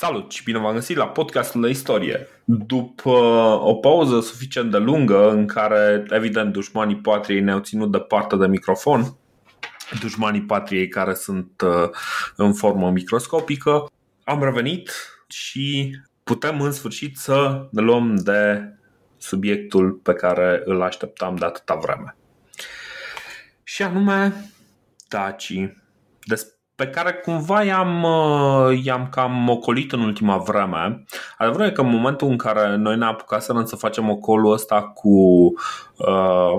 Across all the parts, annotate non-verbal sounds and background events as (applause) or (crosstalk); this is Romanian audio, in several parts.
Salut și bine v-am găsit la podcastul de istorie. După o pauză suficient de lungă în care, evident, dușmanii patriei ne-au ținut departe de microfon, dușmanii patriei care sunt uh, în formă microscopică, am revenit și putem în sfârșit să ne luăm de subiectul pe care îl așteptam de atâta vreme. Și anume, dacii. Despre pe care cumva i-am, uh, i-am cam ocolit în ultima vreme. Adevărul e că în momentul în care noi ne apucasem să facem ocolul ăsta cu, uh,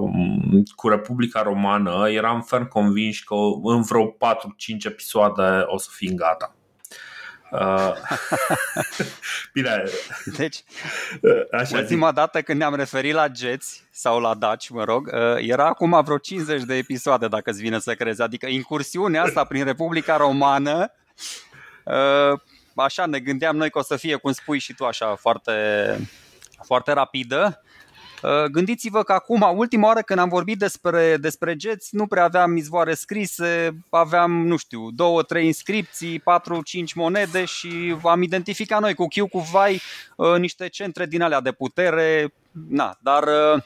cu Republica Romană, eram ferm convinși că în vreo 4-5 episoade o să fim gata. Uh, (laughs) bine. Deci, uh, Așa ultima zi. dată când ne-am referit la Jets sau la Daci, mă rog, uh, era acum vreo 50 de episoade, dacă îți vine să crezi. Adică incursiunea asta prin Republica Romană, așa ne gândeam noi că o să fie, cum spui și tu, așa, foarte, foarte rapidă. Uh, gândiți-vă că acum, ultima oară când am vorbit despre, despre Jets, nu prea aveam izvoare scrise, aveam, nu știu, două, trei inscripții, patru, cinci monede și am identificat noi cu Q, cu Vai, uh, niște centre din alea de putere, na, dar uh,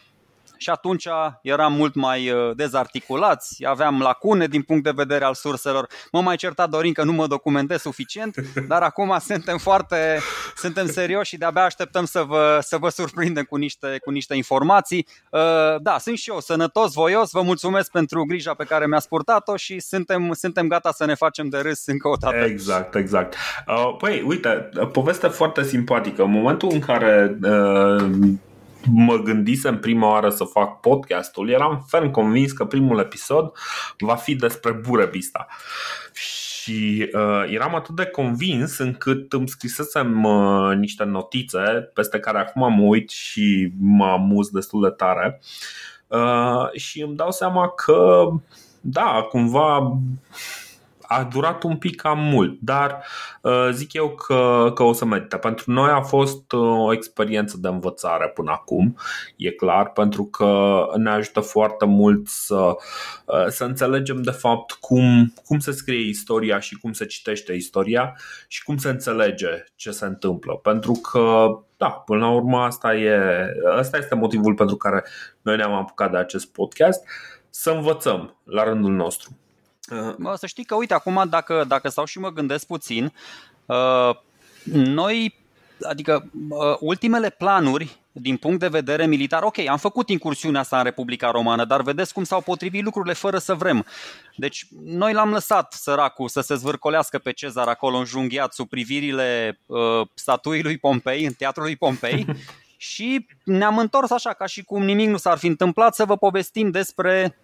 și atunci eram mult mai uh, dezarticulați, aveam lacune din punct de vedere al surselor. Mă mai certa Dorin că nu mă documentez suficient, dar acum suntem foarte suntem serioși și de-abia așteptăm să vă, să vă surprindem cu niște, cu niște informații. Uh, da, sunt și eu sănătos, voios, vă mulțumesc pentru grija pe care mi-ați purtat-o și suntem, suntem gata să ne facem de râs încă o dată. Exact, exact. Uh, păi, uite, poveste foarte simpatică. În momentul în care uh, mă gândisem prima oară să fac podcastul, eram ferm convins că primul episod va fi despre Burebista. Și uh, eram atât de convins încât îmi scrisesem uh, niște notițe peste care acum mă uit și mă amuz destul de tare. Uh, și îmi dau seama că, da, cumva a durat un pic cam mult, dar uh, zic eu că, că o să merită. Pentru noi a fost uh, o experiență de învățare până acum, e clar, pentru că ne ajută foarte mult să, uh, să înțelegem de fapt cum, cum se scrie istoria și cum se citește istoria și cum se înțelege ce se întâmplă. Pentru că da, până la urmă asta, e, asta este motivul pentru care noi ne-am apucat de acest podcast, să învățăm la rândul nostru. Uh, să știi că, uite, acum dacă, dacă stau și mă gândesc puțin, uh, noi, adică uh, ultimele planuri din punct de vedere militar, ok, am făcut incursiunea asta în Republica Romană, dar vedeți cum s-au potrivit lucrurile fără să vrem. Deci noi l-am lăsat săracul să se zvârcolească pe Cezar acolo înjunghiat sub privirile uh, statuii lui Pompei, în teatrul lui Pompei (laughs) și ne-am întors așa ca și cum nimic nu s-ar fi întâmplat să vă povestim despre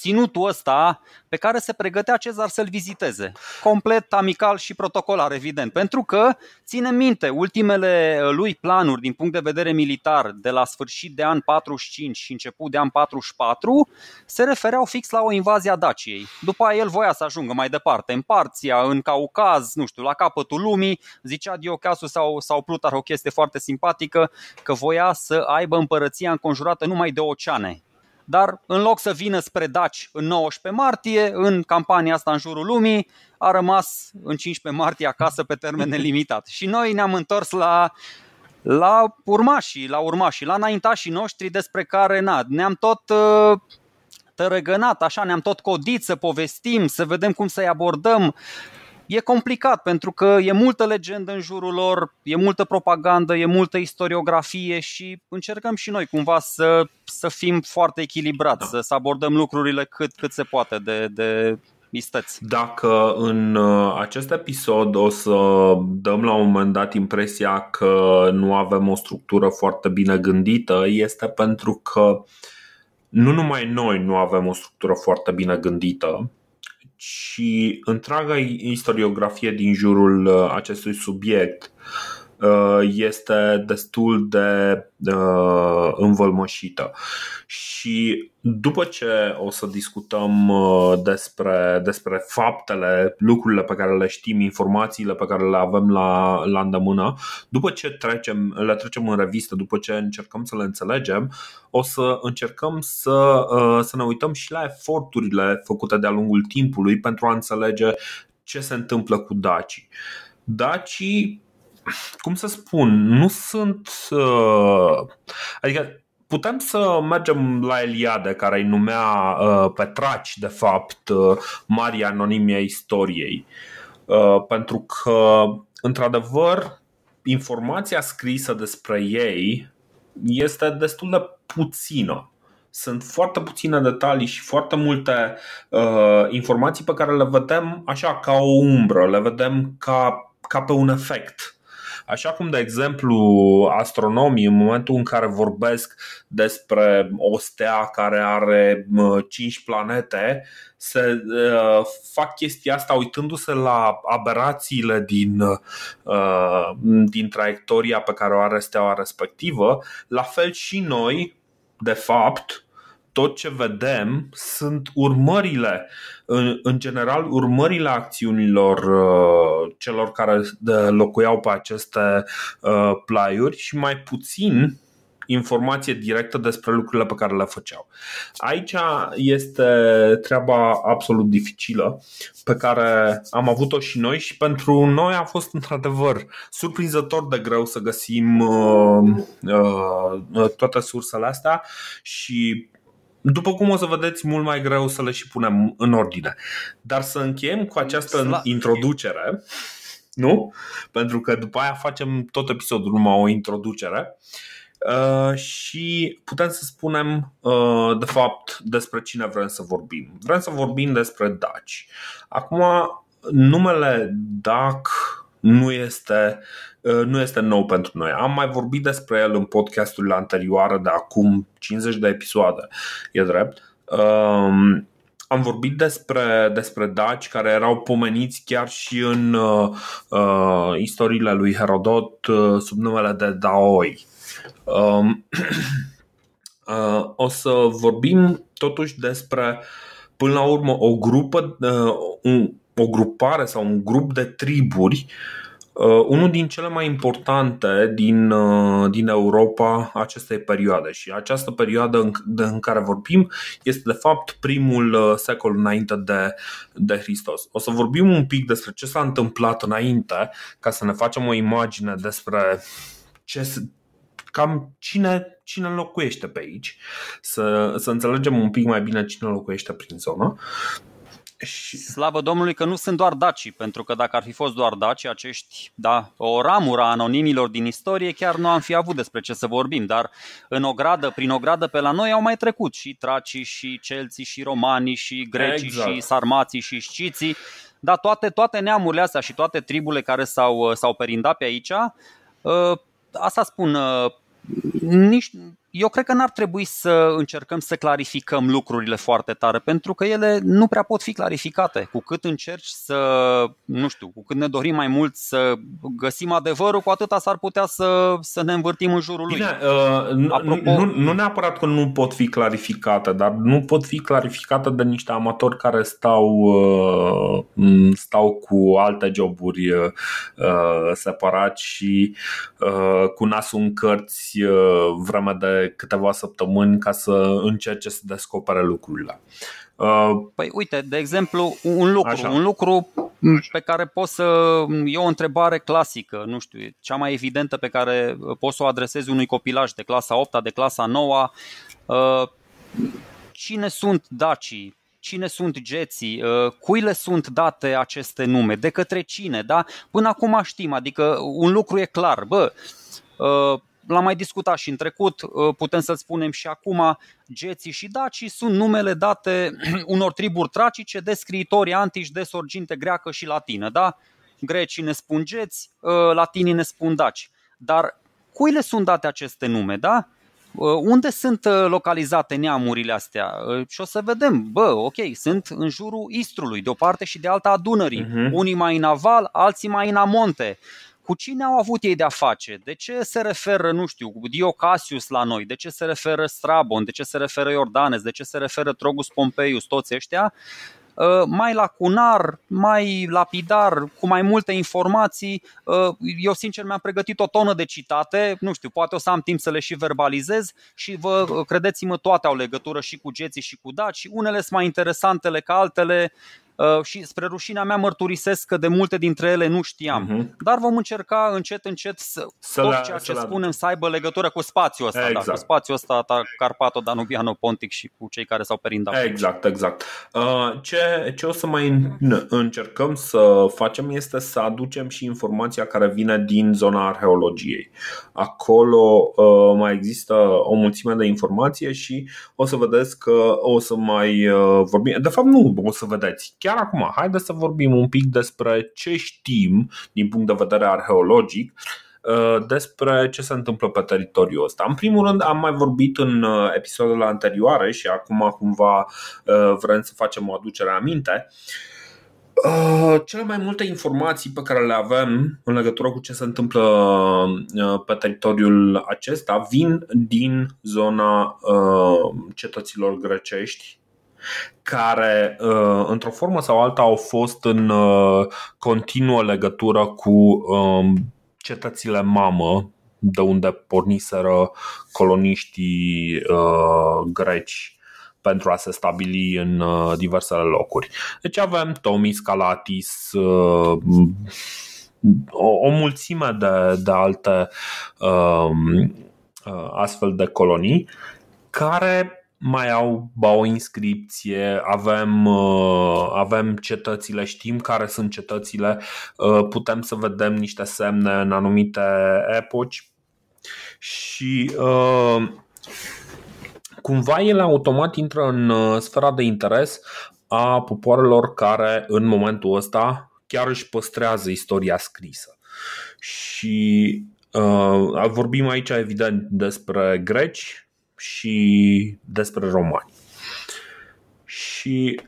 ținutul ăsta pe care se pregătea Cezar să-l viziteze. Complet amical și protocolar, evident. Pentru că, ține minte, ultimele uh, lui planuri din punct de vedere militar de la sfârșit de an 45 și început de an 44 se refereau fix la o invazie a Daciei. După aia el voia să ajungă mai departe, în Parția, în Caucaz, nu știu, la capătul lumii. Zicea Diocasu sau, sau Plutar o chestie foarte simpatică, că voia să aibă împărăția înconjurată numai de oceane dar în loc să vină spre Daci în 19 martie, în campania asta în jurul lumii, a rămas în 15 martie acasă pe termen (laughs) nelimitat. Și noi ne-am întors la la urmașii, la urmașii, la înaintașii noștri despre care na, ne-am tot uh, tărăgănat, așa ne-am tot codit să povestim, să vedem cum să-i abordăm. E complicat pentru că e multă legendă în jurul lor, e multă propagandă, e multă istoriografie și încercăm și noi cumva să, să fim foarte echilibrați, da. să, să abordăm lucrurile cât, cât se poate de, de mistăți. Dacă în uh, acest episod o să dăm la un moment dat impresia că nu avem o structură foarte bine gândită, este pentru că nu numai noi nu avem o structură foarte bine gândită, și întreaga istoriografie din jurul uh, acestui subiect uh, este destul de uh, învălmășită. Și după ce o să discutăm uh, despre, despre faptele, lucrurile pe care le știm, informațiile pe care le avem la, la îndemână, după ce trecem, le trecem în revistă, după ce încercăm să le înțelegem, o să încercăm să, uh, să ne uităm și la eforturile făcute de-a lungul timpului pentru a înțelege ce se întâmplă cu dacii. Dacii cum să spun, nu sunt. Uh, adică putem să mergem la Eliade, care îi numea uh, pe traci, de fapt, uh, mari anonimi ai istoriei. Uh, pentru că, într-adevăr, informația scrisă despre ei este destul de puțină. Sunt foarte puține detalii și foarte multe uh, informații pe care le vedem așa ca o umbră, le vedem ca, ca pe un efect. Așa cum, de exemplu, astronomii, în momentul în care vorbesc despre o stea care are 5 planete, se uh, fac chestia asta uitându-se la aberațiile din, uh, din traiectoria pe care o are steaua respectivă. La fel și noi, de fapt, tot ce vedem sunt urmările, în, în general, urmările acțiunilor uh, celor care locuiau pe aceste uh, plaiuri și mai puțin informație directă despre lucrurile pe care le făceau. Aici este treaba absolut dificilă pe care am avut-o și noi și pentru noi a fost într-adevăr surprinzător de greu să găsim uh, uh, toate sursele astea și după cum o să vedeți, mult mai greu să le și punem în ordine. Dar să încheiem cu această Sla- introducere, nu? Pentru că după aia facem tot episodul numai o introducere. Uh, și putem să spunem, uh, de fapt, despre cine vrem să vorbim. Vrem să vorbim despre Daci. Acum, numele DAC nu este, uh, nu este nou pentru noi. Am mai vorbit despre el în podcasturile anterioare de acum 50 de episoade, e drept. Um, am vorbit despre, despre daci care erau pomeniți chiar și în uh, uh, istoriile lui Herodot uh, sub numele de Daoi. Um, (clears throat) uh, o să vorbim totuși despre, până la urmă, o grupă, uh, un, o grupare sau un grup de triburi Uh, unul din cele mai importante din, uh, din Europa acestei perioade și această perioadă în, de, în care vorbim este de fapt primul uh, secol înainte de, de Hristos. O să vorbim un pic despre ce s-a întâmplat înainte ca să ne facem o imagine despre ce, cam cine, cine locuiește pe aici, să, să înțelegem un pic mai bine cine locuiește prin zonă. Și... Slavă Domnului că nu sunt doar daci, pentru că dacă ar fi fost doar daci, acești, da, o ramură a anonimilor din istorie, chiar nu am fi avut despre ce să vorbim, dar în o gradă, prin o gradă pe la noi au mai trecut și tracii, și celții, și romanii, și grecii, exact. și sarmații, și sciții, dar toate, toate neamurile astea și toate triburile care s-au, s-au perindat pe aici, ă, asta spun, ă, nici, eu cred că n-ar trebui să încercăm să clarificăm lucrurile foarte tare, pentru că ele nu prea pot fi clarificate. Cu cât încerci să, nu știu, cu cât ne dorim mai mult să găsim adevărul, cu atâta s-ar putea să, să ne învârtim în jurul lui. Bine, uh, Apropo... nu, nu neapărat că nu pot fi clarificate, dar nu pot fi clarificate de niște amatori care stau, uh, stau cu alte joburi uh, separat și uh, cu nasul în cărți uh, vreme de câteva săptămâni ca să încerce să descopere lucrurile. Uh, păi uite, de exemplu, un lucru, Așa. un lucru pe care poți să. E o întrebare clasică, nu știu, cea mai evidentă pe care poți să o adresezi unui copilaj de clasa 8 de clasa 9 uh, Cine sunt dacii? Cine sunt geții? Uh, cui le sunt date aceste nume? De către cine? Da? Până acum știm, adică un lucru e clar, bă, l-am mai discutat și în trecut, uh, putem să spunem și acum, geții și dacii sunt numele date (clears throat) unor triburi tracice de scriitori antici de sorginte greacă și latină. Da? Grecii ne spun geți, uh, latinii ne spun daci. Dar cui le sunt date aceste nume? Da? Uh, unde sunt localizate neamurile astea? Și o să vedem, bă, ok, sunt în jurul Istrului, de o parte și de alta a Dunării. Uh-huh. Unii mai în aval, alții mai în amonte cu cine au avut ei de-a face? De ce se referă, nu știu, Diocasius la noi? De ce se referă Strabon? De ce se referă Iordanes? De ce se referă Trogus Pompeius? Toți ăștia? Uh, mai lacunar, mai lapidar, cu mai multe informații. Uh, eu sincer mi-am pregătit o tonă de citate, nu știu, poate o să am timp să le și verbalizez și vă credeți-mă, toate au legătură și cu geții și cu daci, unele sunt mai interesantele ca altele, uh, și spre rușinea mea mărturisesc că de multe dintre ele nu știam. Uh-huh. Dar vom încerca încet, încet să, să tot ceea ce spunem să aibă legătură cu spațiul ăsta, exact. da, cu spațiul ăsta ta, Carpato, Danubiano, Pontic și cu cei care s-au perindat. Exact, exact. Uh, ce, ce o să mai încercăm să facem este să aducem și informația care vine din zona arheologiei. Acolo uh, mai există o mulțime de informație și o să vedeți că o să mai uh, vorbim. De fapt, nu o să vedeți. Chiar acum, haideți să vorbim un pic despre ce știm din punct de vedere arheologic uh, despre ce se întâmplă pe teritoriul ăsta. În primul rând, am mai vorbit în uh, episoadele anterioare și acum cumva vrem să facem o aducere aminte. Cele mai multe informații pe care le avem în legătură cu ce se întâmplă pe teritoriul acesta vin din zona cetăților grecești care, uh, într-o formă sau alta, au fost în uh, continuă legătură cu um, cetățile mamă, de unde porniseră coloniștii uh, greci pentru a se stabili în diversele locuri. Deci avem Tomis, Calatis, o, o mulțime de, de alte um, astfel de colonii care mai au ba o inscripție, avem, uh, avem cetățile, știm care sunt cetățile, uh, putem să vedem niște semne în anumite epoci. Și uh, cumva ele automat intră în sfera de interes a popoarelor care în momentul ăsta chiar își păstrează istoria scrisă. Și uh, vorbim aici evident despre greci, și despre romani. Și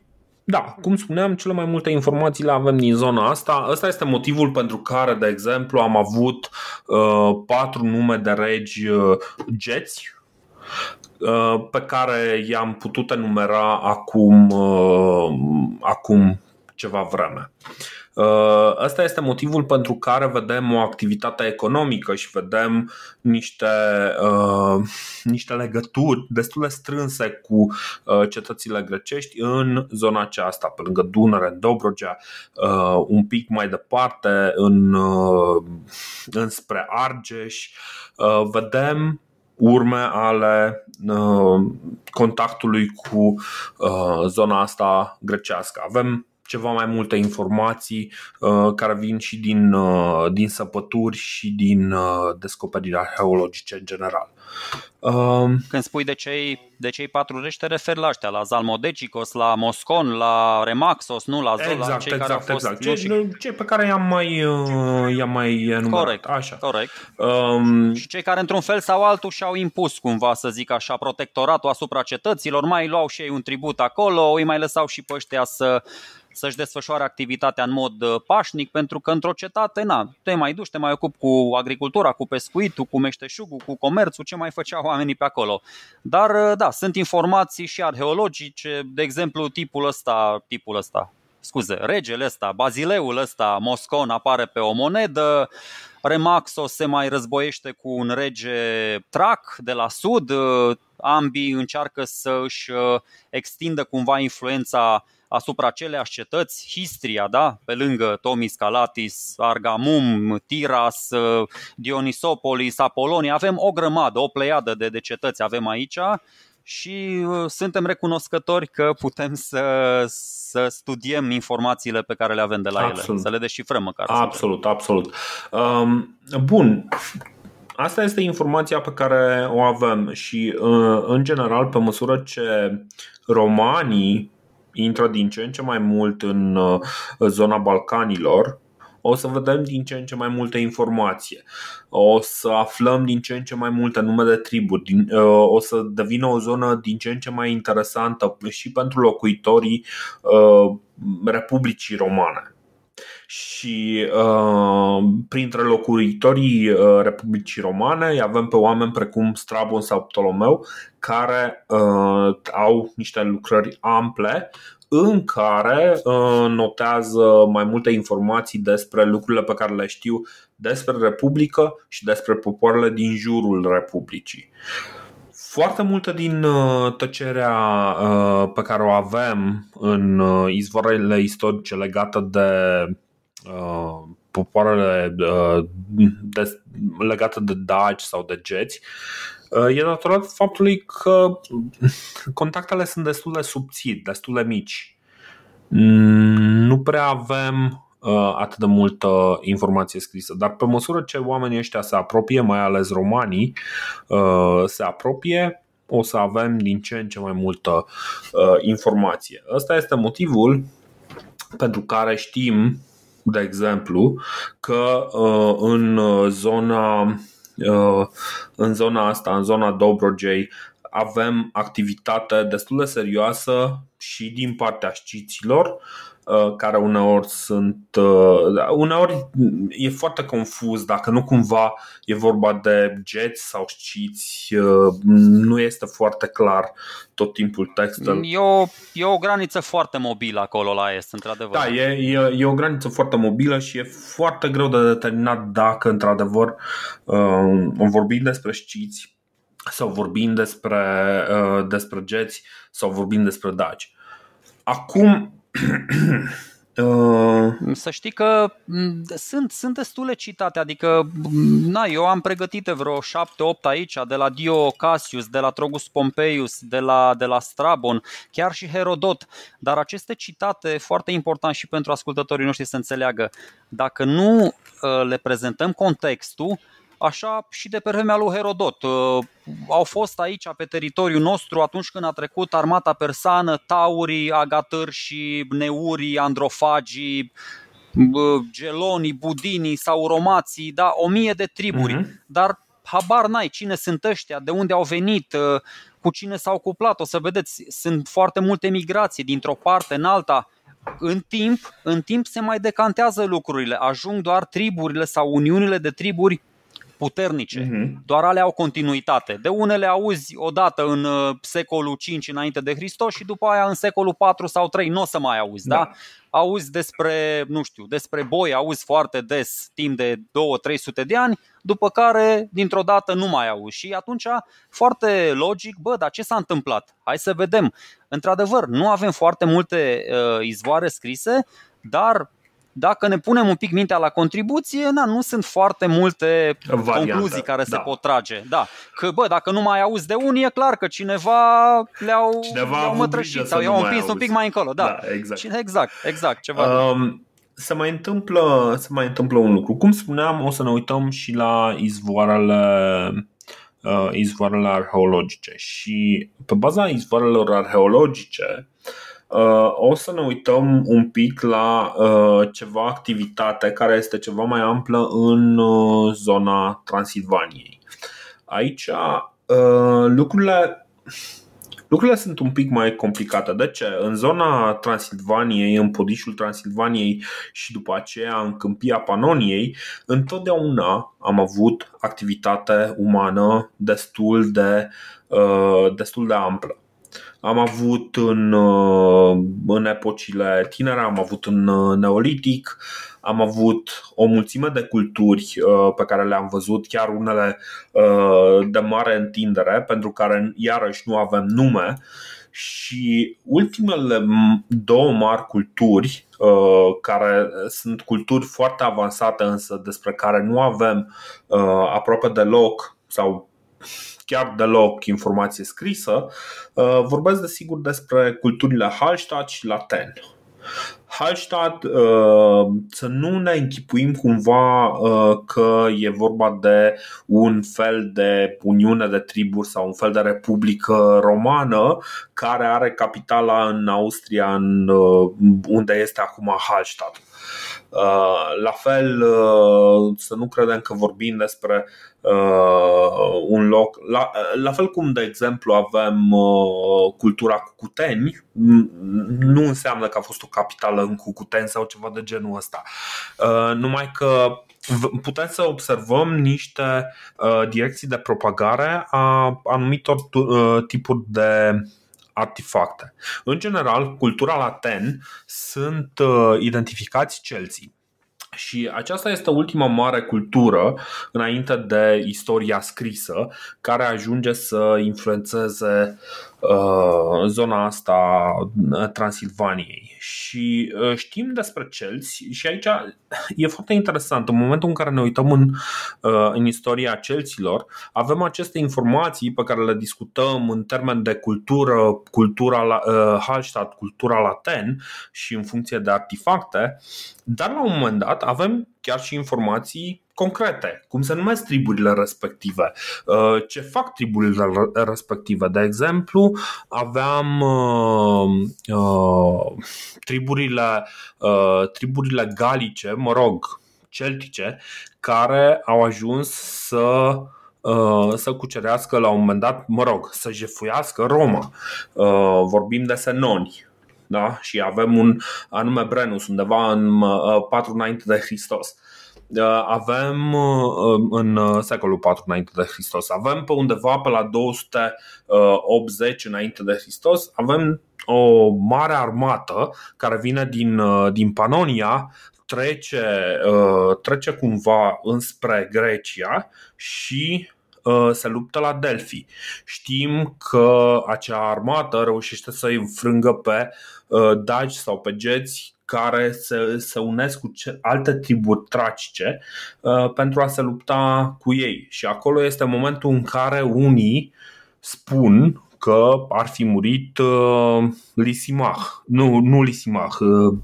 da, cum spuneam, cele mai multe informații le avem din zona asta. Ăsta este motivul pentru care, de exemplu, am avut uh, patru nume de regi uh, geți uh, pe care i-am putut enumera acum, uh, acum ceva vreme. Uh, ăsta este motivul pentru care vedem o activitate economică și vedem niște, uh, niște legături destul de strânse cu uh, cetățile grecești în zona aceasta, pe lângă Dunăre, în Dobrogea, un pic mai departe, în, înspre Argeș. Vedem urme ale contactului cu zona asta grecească. Avem ceva mai multe informații uh, care vin și din, uh, din săpături și din uh, descoperiri arheologice în general. Um, Când spui de cei, de cei patru reși, te referi la ăștia, la Zalmodecicos, la Moscon, la Remaxos, nu la Zola, exact, cei exact, care au fost... Exact. Cei, cei pe care i-am mai, i-am mai enumerat. Corect, Așa. corect. Um, și cei care într-un fel sau altul și-au impus cumva, să zic așa, protectoratul asupra cetăților, mai luau și ei un tribut acolo, îi mai lăsau și pe ăștia să să-și desfășoare activitatea în mod uh, pașnic, pentru că într-o cetate, na, te mai duci, te mai ocupi cu agricultura, cu pescuitul, cu meșteșugul, cu comerțul, ce mai făceau oamenii pe acolo. Dar, uh, da, sunt informații și arheologice, de exemplu, tipul ăsta, tipul ăsta, scuze, regele ăsta, bazileul ăsta, Moscon apare pe o monedă, Remaxos se mai războiește cu un rege trac de la sud, uh, ambii încearcă să își extindă cumva influența asupra aceleași cetăți, Histria, da? pe lângă Tomis, Calatis, Argamum, Tiras, Dionisopolis, Apolonia, avem o grămadă, o pleiadă de, de cetăți avem aici și uh, suntem recunoscători că putem să, să studiem informațiile pe care le avem de la absolut. ele, să le deșifrăm măcar. Absolut, absolut. Um, bun, Asta este informația pe care o avem și, uh, în general, pe măsură ce romanii intră din ce în ce mai mult în uh, zona Balcanilor, o să vedem din ce în ce mai multe informație. O să aflăm din ce în ce mai multe nume de triburi. Uh, o să devină o zonă din ce în ce mai interesantă și pentru locuitorii uh, Republicii Romane și uh, printre locuitorii uh, Republicii Romane avem pe oameni precum Strabon sau Ptolomeu care uh, au niște lucrări ample în care uh, notează mai multe informații despre lucrurile pe care le știu despre Republică și despre popoarele din jurul Republicii. foarte multă din uh, tăcerea uh, pe care o avem în uh, izvoarele istorice legată de popoarele de, legate de daci sau de geți e datorat faptului că contactele sunt destul de subțiri, destul de mici. Mm, nu prea avem atât de multă informație scrisă, dar pe măsură ce oamenii ăștia se apropie, mai ales romanii, se apropie, o să avem din ce în ce mai multă uh, informație. Ăsta este motivul pentru care știm, de exemplu, că uh, în zona uh, în zona asta, în zona Dobrogei, avem activitate destul de serioasă și din partea știților, Uh, care uneori sunt uh, uneori e foarte confuz dacă nu cumva e vorba de geți sau șciți uh, nu este foarte clar tot timpul textul. E o, e o graniță foarte mobilă acolo la est, într-adevăr. Da, e, e, e o graniță foarte mobilă și e foarte greu de determinat dacă într-adevăr vorbim despre șciți sau vorbim despre, despre geți sau vorbim despre daci. Acum, Uh, (clears throat) să știi că sunt, sunt destule citate, adică na, eu am pregătit vreo 7-8 aici, de la Dio Cassius, de la Trogus Pompeius, de la, de la Strabon, chiar și Herodot, dar aceste citate, foarte important și pentru ascultătorii noștri să înțeleagă, dacă nu uh, le prezentăm contextul, așa și de pe vremea lui Herodot. Uh, au fost aici pe teritoriul nostru atunci când a trecut armata persană, taurii, agatări și neurii, androfagii, gelonii, budinii sau romații, da, o mie de triburi, uh-huh. dar habar n-ai cine sunt ăștia, de unde au venit, uh, cu cine s-au cuplat. O să vedeți, sunt foarte multe migrații dintr-o parte în alta. În timp, în timp se mai decantează lucrurile, ajung doar triburile sau uniunile de triburi puternice, uh-huh. doar ale au continuitate. De unele auzi odată în uh, secolul 5 înainte de Hristos și după aia în secolul 4 sau 3 nu o să mai auzi, da? da? Auzi despre, nu știu, despre boi, auzi foarte des timp de 2-300 de ani, după care dintr-o dată nu mai auzi. Și atunci, foarte logic, bă, dar ce s-a întâmplat? Hai să vedem. Într-adevăr, nu avem foarte multe uh, izvoare scrise, dar dacă ne punem un pic mintea la contribuție, na, nu sunt foarte multe Variante, concluzii care da. se pot trage. Da. Că, bă, dacă nu mai auzi de unii, e clar că cineva le-au, cineva le-au mătrășit sau i-au împins un pic mai încolo. Da, da exact. exact, exact. Ceva um, se mai, întâmplă, se mai întâmplă un lucru. Cum spuneam, o să ne uităm și la izvoarele uh, izvoarele arheologice și pe baza izvoarelor arheologice Uh, o să ne uităm un pic la uh, ceva activitate care este ceva mai amplă în uh, zona Transilvaniei. Aici lucrurile Lucrurile sunt un pic mai complicate. De ce? În zona Transilvaniei, în podișul Transilvaniei și după aceea în câmpia Panoniei, întotdeauna am avut activitate umană destul de, destul de amplă. Am avut în, uh, în epocile tinere, am avut în uh, Neolitic, am avut o mulțime de culturi uh, pe care le-am văzut, chiar unele de mare întindere, pentru care iarăși nu avem nume. Și ultimele două mari culturi, care sunt culturi foarte avansate, însă despre care nu avem aproape deloc sau chiar deloc informație scrisă, uh, vorbesc desigur despre culturile Hallstatt și Laten. Hallstatt, uh, să nu ne închipuim cumva uh, că e vorba de un fel de uniune de triburi sau un fel de republică romană care are capitala în Austria, în, unde este acum Hallstatt. La fel, să nu credem că vorbim despre uh, un loc. La, la fel cum, de exemplu, avem uh, cultura Cucuteni, nu înseamnă că a fost o capitală în Cucuteni sau ceva de genul ăsta. Uh, numai că putem să observăm niște uh, direcții de propagare a anumitor uh, tipuri de artefacte. În general, cultura laten sunt uh, identificați celții Și aceasta este ultima mare cultură înainte de istoria scrisă care ajunge să influențeze uh, zona asta Transilvaniei. Și uh, știm despre celți și aici e foarte interesant. În momentul în care ne uităm în, uh, în istoria celților, avem aceste informații pe care le discutăm în termen de cultură, cultura la, uh, Hallstatt, cultura laten și în funcție de artefacte, dar la un moment dat avem chiar și informații concrete, cum se numesc triburile respective, uh, ce fac triburile respective. De exemplu, aveam uh, uh, triburile, triburile galice, mă rog, celtice, care au ajuns să să cucerească la un moment dat, mă rog, să jefuiască Roma. Vorbim de senoni, da? și avem un anume Brennus undeva în 4 înainte de Hristos. Uh, avem uh, în uh, secolul 4 înainte de Hristos, avem pe undeva pe la 280 înainte de Hristos, avem o mare armată care vine din, din Panonia, trece, trece cumva înspre Grecia și se luptă la Delphi. Știm că acea armată reușește să-i frângă pe daci sau pe geți care se, se unesc cu alte triburi tracice uh, pentru a se lupta cu ei. Și acolo este momentul în care unii spun că ar fi murit uh, Lisimach. Nu, nu Lisimach. Uh,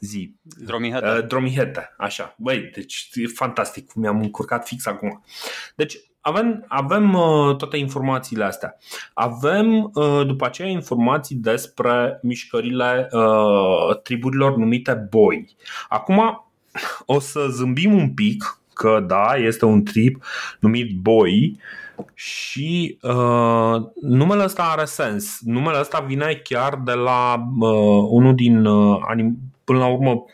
zi. Dromihete. Uh, Dromihete, așa. Băi, deci e fantastic, mi-am încurcat fix acum. Deci avem, avem uh, toate informațiile astea. Avem uh, după aceea informații despre mișcările uh, triburilor numite boi. Acum o să zâmbim un pic că da, este un trib numit boi și uh, numele ăsta are sens. Numele ăsta vine chiar de la uh, unul din uh, anim- până la urmă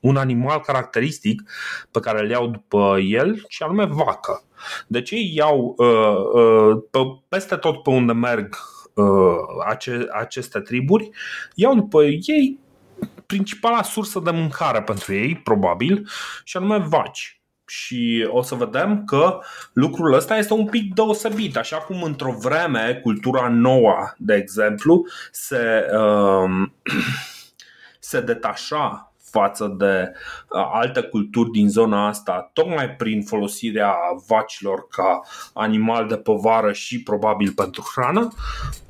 un animal caracteristic pe care îl iau după el și anume vacă. Deci ei iau uh, uh, pe, peste tot pe unde merg uh, ace, aceste triburi, iau după ei principala sursă de mâncare pentru ei, probabil, și anume vaci. Și o să vedem că lucrul ăsta este un pic deosebit, așa cum într-o vreme cultura nouă, de exemplu, se, uh, (clears throat) se detașa față de uh, alte culturi din zona asta, tocmai prin folosirea vacilor ca animal de povară și probabil pentru hrană.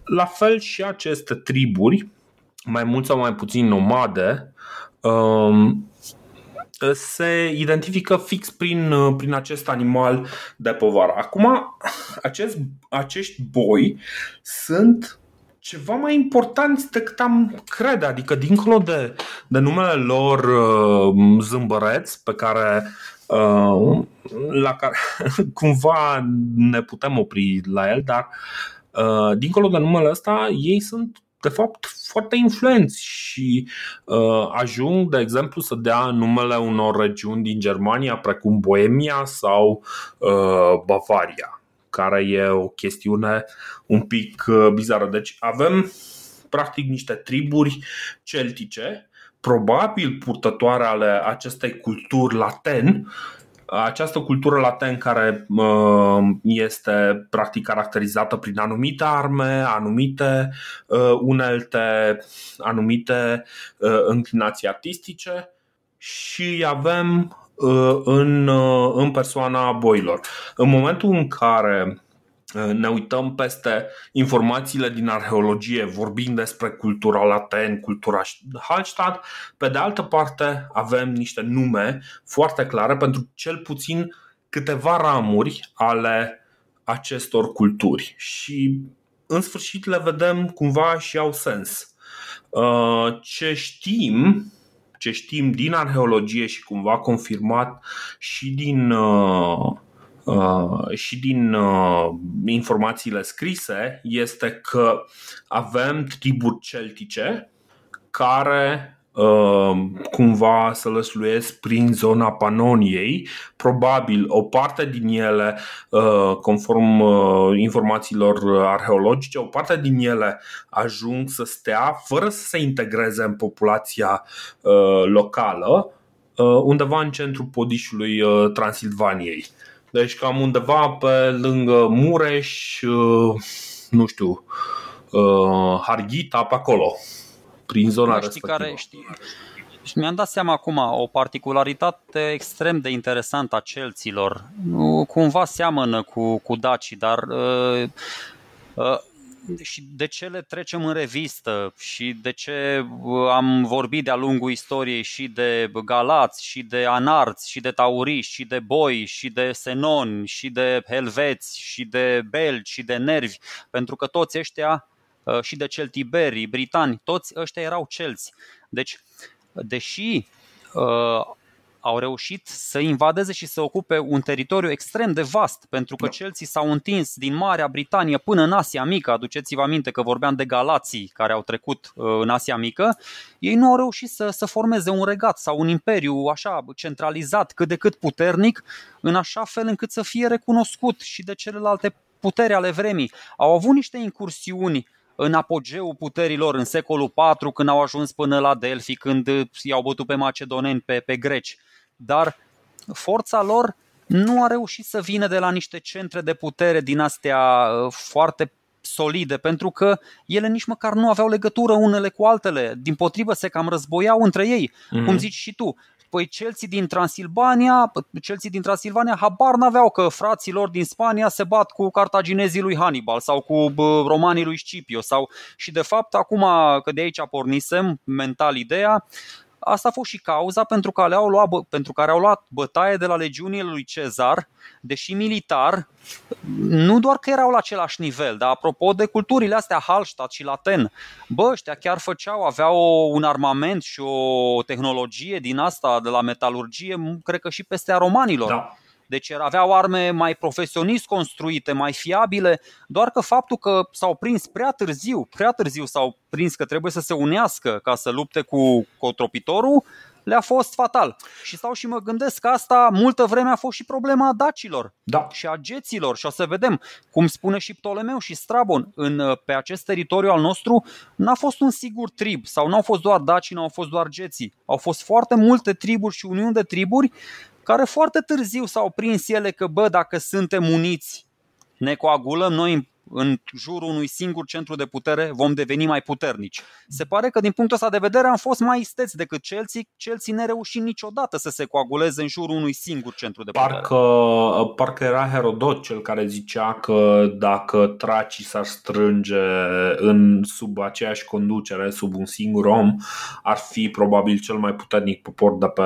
La fel și aceste triburi, mai mult sau mai puțin nomade, um, se identifică fix prin, uh, prin acest animal de povară. Acum, acest, acești boi sunt ceva mai important decât am crede, adică dincolo de, de numele lor uh, zâmbăreți pe care uh, la care (laughs) cumva ne putem opri la el, dar uh, dincolo de numele ăsta ei sunt de fapt foarte influenți și uh, ajung, de exemplu, să dea numele unor regiuni din Germania, precum Boemia sau uh, Bavaria care e o chestiune un pic uh, bizară. Deci avem practic niște triburi celtice, probabil purtătoare ale acestei culturi laten, această cultură laten care uh, este practic caracterizată prin anumite arme, anumite uh, unelte, anumite înclinații artistice. Și avem Uh, în, uh, în persoana boilor. În momentul în care uh, ne uităm peste informațiile din arheologie, vorbind despre cultura laten, cultura Hallstatt, pe de altă parte avem niște nume foarte clare pentru cel puțin câteva ramuri ale acestor culturi și în sfârșit le vedem cumva și au sens. Ce știm ce știm din arheologie și cumva confirmat și din uh, Uh, și din uh, informațiile scrise este că avem triburi celtice care Um, cumva să lăsluiesc prin zona Panoniei. Probabil o parte din ele, uh, conform uh, informațiilor arheologice, o parte din ele ajung să stea fără să se integreze în populația uh, locală undeva în centrul podișului Transilvaniei. Deci cam undeva pe lângă Mureș, nu știu, Harghita, pe acolo, prin zona știi respectivă. Care, știi, și mi-am dat seama acum o particularitate extrem de interesantă a celților. Cumva seamănă cu, cu Daci, dar uh, uh, și de ce le trecem în revistă și de ce uh, am vorbit de-a lungul istoriei și de galați, și de anarți, și de tauriști, și de boi, și de senoni, și de helveți, și de belgi, și de nervi, pentru că toți ăștia uh, și de celtiberii, britani, toți ăștia erau celți. Deci deși uh, au reușit să invadeze și să ocupe un teritoriu extrem de vast, pentru că da. Chelsea s-au întins din Marea Britanie până în Asia Mică. Aduceți-vă aminte că vorbeam de galații care au trecut uh, în Asia Mică. Ei nu au reușit să, să formeze un regat sau un imperiu așa centralizat, cât de cât puternic, în așa fel încât să fie recunoscut și de celelalte puteri ale vremii. Au avut niște incursiuni în apogeul puterilor în secolul IV, când au ajuns până la Delphi, când i-au bătut pe macedoneni, pe, pe greci. Dar forța lor nu a reușit să vină de la niște centre de putere din astea uh, foarte solide, pentru că ele nici măcar nu aveau legătură unele cu altele. Din potrivă se cam războiau între ei, mm-hmm. cum zici și tu. Păi Chelsea din Transilvania, Chelsea din Transilvania habar n-aveau că frații lor din Spania se bat cu cartaginezii lui Hannibal sau cu romanii lui Scipio sau și de fapt acum că de aici pornisem mental ideea, Asta a fost și cauza pentru care au luat, pentru care au luat bătaie de la legiunile lui Cezar, deși militar, nu doar că erau la același nivel, dar apropo de culturile astea, Hallstatt și Laten, bă, ăștia chiar făceau, aveau un armament și o tehnologie din asta de la metalurgie, cred că și peste a romanilor. Da. Deci aveau arme mai profesionist construite, mai fiabile, doar că faptul că s-au prins prea târziu, prea târziu s-au prins că trebuie să se unească ca să lupte cu cotropitorul, le-a fost fatal. Și stau și mă gândesc că asta multă vreme a fost și problema dacilor da. și a geților. Și o să vedem, cum spune și Ptolemeu și Strabon, în, pe acest teritoriu al nostru n-a fost un sigur trib sau n-au fost doar daci, n-au fost doar geții. Au fost foarte multe triburi și uniuni de triburi care foarte târziu s-au prins ele că, bă, dacă suntem uniți, ne coagulăm noi în jurul unui singur centru de putere, vom deveni mai puternici. Se pare că din punctul ăsta de vedere am fost mai isteți decât Chelsea. Chelsea ne reușit niciodată să se coaguleze în jurul unui singur centru de putere. Parcă, parcă era Herodot cel care zicea că dacă tracii s-ar strânge în, sub aceeași conducere, sub un singur om, ar fi probabil cel mai puternic popor de pe,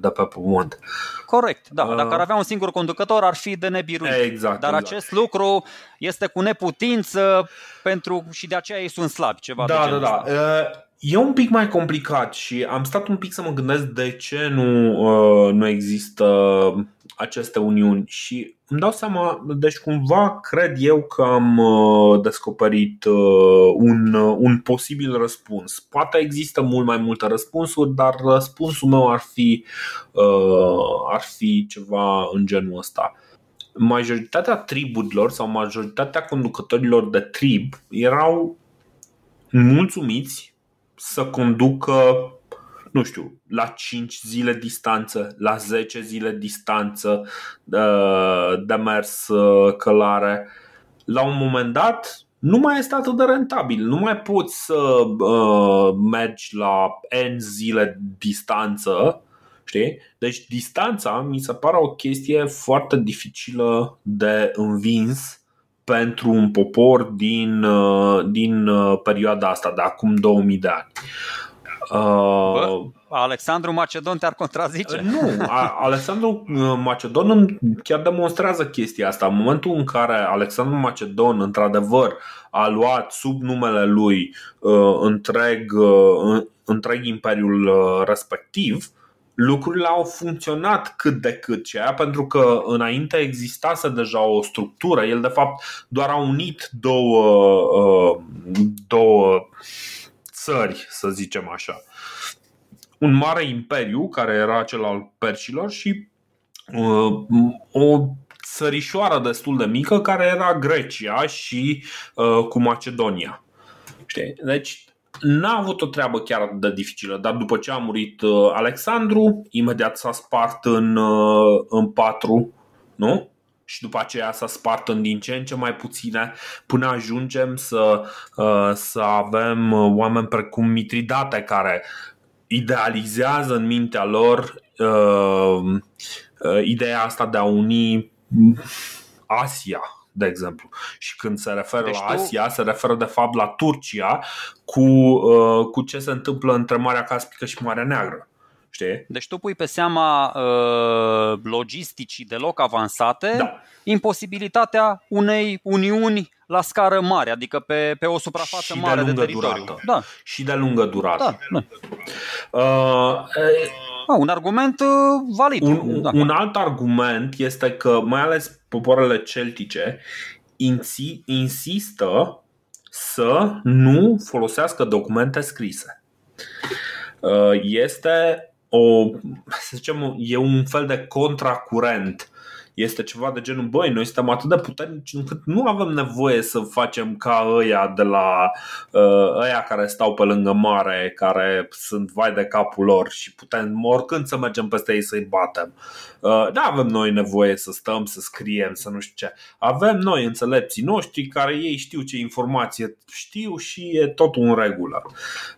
de pe pământ. Corect, da. Dacă ar avea un singur conducător, ar fi de nebiruit. Exact, Dar exact. acest lucru este cu neputință pentru și de aceea ei sunt slabi, ceva da, de Da, da, da. E un pic mai complicat și am stat un pic să mă gândesc de ce nu, nu există aceste uniuni și îmi dau seama, deci cumva cred eu că am descoperit un, un posibil răspuns. Poate există mult mai multe răspunsuri, dar răspunsul meu ar fi, ar fi ceva în genul ăsta majoritatea triburilor sau majoritatea conducătorilor de trib erau mulțumiți să conducă, nu știu, la 5 zile distanță, la 10 zile distanță de, de mers uh, călare. La un moment dat, nu mai este atât de rentabil. Nu mai poți să uh, mergi la N zile distanță Știi? Deci distanța mi se pare o chestie foarte dificilă de învins pentru un popor din, uh, din uh, perioada asta, de acum 2000 de ani. Bă, Alexandru Macedon te-ar contrazice? (laughs) Nu, Alexandru Macedon chiar demonstrează chestia asta. În momentul în care Alexandru Macedon, într-adevăr, a luat sub numele lui întreg, întreg imperiul respectiv, lucrurile au funcționat cât de cât și aia pentru că înainte existase deja o structură. El de fapt doar a unit două, uh, două țări, să zicem așa. Un mare imperiu, care era cel al perșilor și uh, o țărișoară destul de mică, care era Grecia și uh, cu Macedonia. Știi? Deci n-a avut o treabă chiar atât de dificilă, dar după ce a murit uh, Alexandru, imediat s-a spart în, uh, în patru, nu? și după aceea s-a spart în din ce în ce mai puține până ajungem să, uh, să avem oameni precum Mitridate care idealizează în mintea lor uh, uh, ideea asta de a uni Asia, de exemplu. Și când se referă deci la Asia, tu... se referă de fapt la Turcia cu, uh, cu ce se întâmplă între Marea Caspică și Marea Neagră. Știi? Deci tu pui pe seama uh, logisticii deloc avansate da. imposibilitatea unei uniuni la scară mare, adică pe, pe o suprafață și mare de, de teritoriu. Durată. Da. Și de lungă durată. Da, da. Uh, Ah, un argument uh, valid. Un, da. un alt argument este că, mai ales popoarele celtice, insi, insistă să nu folosească documente scrise. Uh, este o, să zicem, e un fel de contracurent este ceva de genul, băi, noi suntem atât de puternici încât nu avem nevoie să facem ca ăia de la uh, ăia care stau pe lângă mare, care sunt vai de capul lor și putem oricând să mergem peste ei să-i batem. Uh, da, avem noi nevoie să stăm, să scriem, să nu știu ce. Avem noi înțelepții noștri care ei știu ce informație știu și e totul în regulă.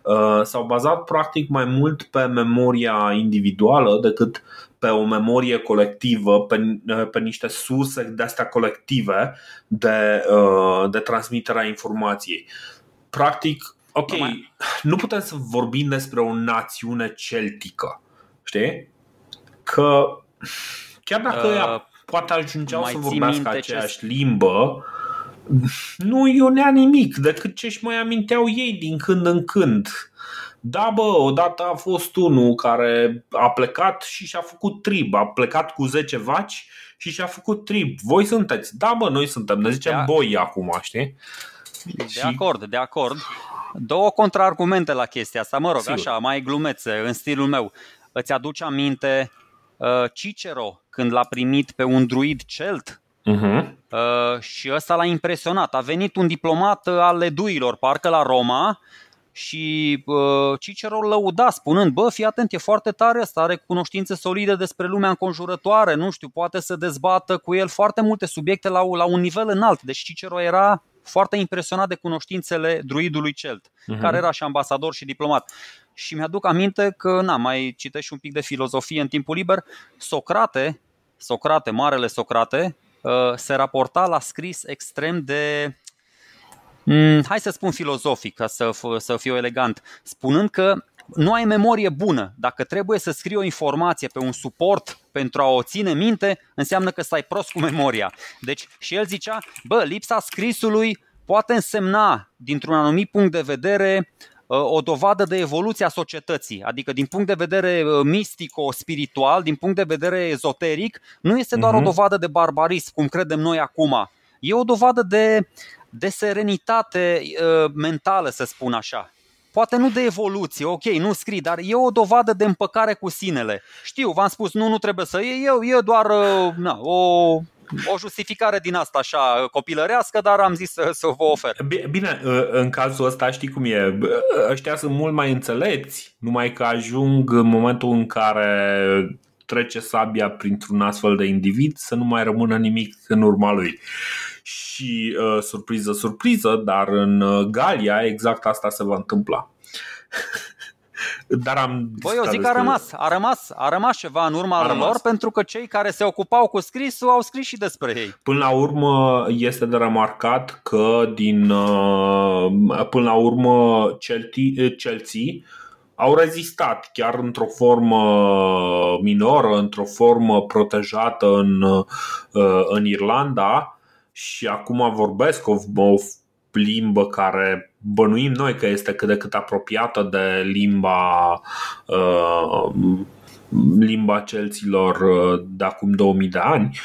Uh, s-au bazat practic mai mult pe memoria individuală decât pe o memorie colectivă, pe, pe niște surse de astea colective de, uh, de transmiterea informației. Practic, ok, nu putem să vorbim despre o națiune celtică, știi? Că chiar dacă uh, ea poate ajungeau să vorbească aceeași ce... limbă, nu ionea nimic decât ce își mai aminteau ei din când în când da, bă, odată a fost unul care a plecat și și-a făcut trib, a plecat cu 10 vaci și și-a făcut trib. Voi sunteți? Da, bă, noi suntem, ne zicem de boi acum, știi? De și... acord, de acord. Două contraargumente la chestia asta, mă rog, Sigur. așa, mai glumețe, în stilul meu. Îți aduce aminte uh, Cicero când l-a primit pe un druid celt Uh-huh. Uh, și ăsta l-a impresionat. A venit un diplomat al eduilor, parcă la Roma, și uh, Cicero îl lăuda spunând, bă, fii atent, e foarte tare ăsta, are cunoștințe solide despre lumea înconjurătoare, nu știu, poate să dezbată cu el foarte multe subiecte la, la un nivel înalt. Deci Cicero era foarte impresionat de cunoștințele druidului celt, uh-huh. care era și ambasador și diplomat. Și mi-aduc aminte că, na, mai citești și un pic de filozofie în timpul liber, Socrate, Socrate, marele Socrate, uh, se raporta la scris extrem de mm, hai să spun filozofic, ca să, să fiu elegant, spunând că nu ai memorie bună. Dacă trebuie să scrii o informație pe un suport pentru a o ține minte, înseamnă că stai prost cu memoria. Deci și el zicea, bă, lipsa scrisului poate însemna, dintr-un anumit punct de vedere, ă, o dovadă de evoluție a societății. Adică din punct de vedere ă, mistico-spiritual, din punct de vedere ezoteric, nu este doar uh-huh. o mhm. dovadă de barbarism, cum credem noi acum. E o dovadă de de serenitate uh, mentală, să spun așa. Poate nu de evoluție, ok, nu scrii, dar e o dovadă de împăcare cu sinele. Știu, v-am spus, nu, nu trebuie să e, eu, e doar uh, na, o, o justificare din asta așa copilărească, dar am zis să, să vă ofer. Bine, uh, în cazul ăsta știi cum e, ăștia sunt mult mai înțelepți, numai că ajung în momentul în care trece sabia printr-un astfel de individ să nu mai rămână nimic în urma lui și uh, surpriză, surpriză, dar în uh, Galia exact asta se va întâmpla. (laughs) Dar am Băi, eu zic că a rămas, a rămas, a rămas ceva în urma rămas. lor pentru că cei care se ocupau cu scrisul au scris și despre ei. Până la urmă este de remarcat că din uh, până la urmă Chelsea au rezistat chiar într-o formă minoră, într-o formă protejată în, uh, în Irlanda și acum vorbesc o, o limbă care bănuim noi că este cât de cât apropiată de limba uh, limba celților uh, de acum 2000 de ani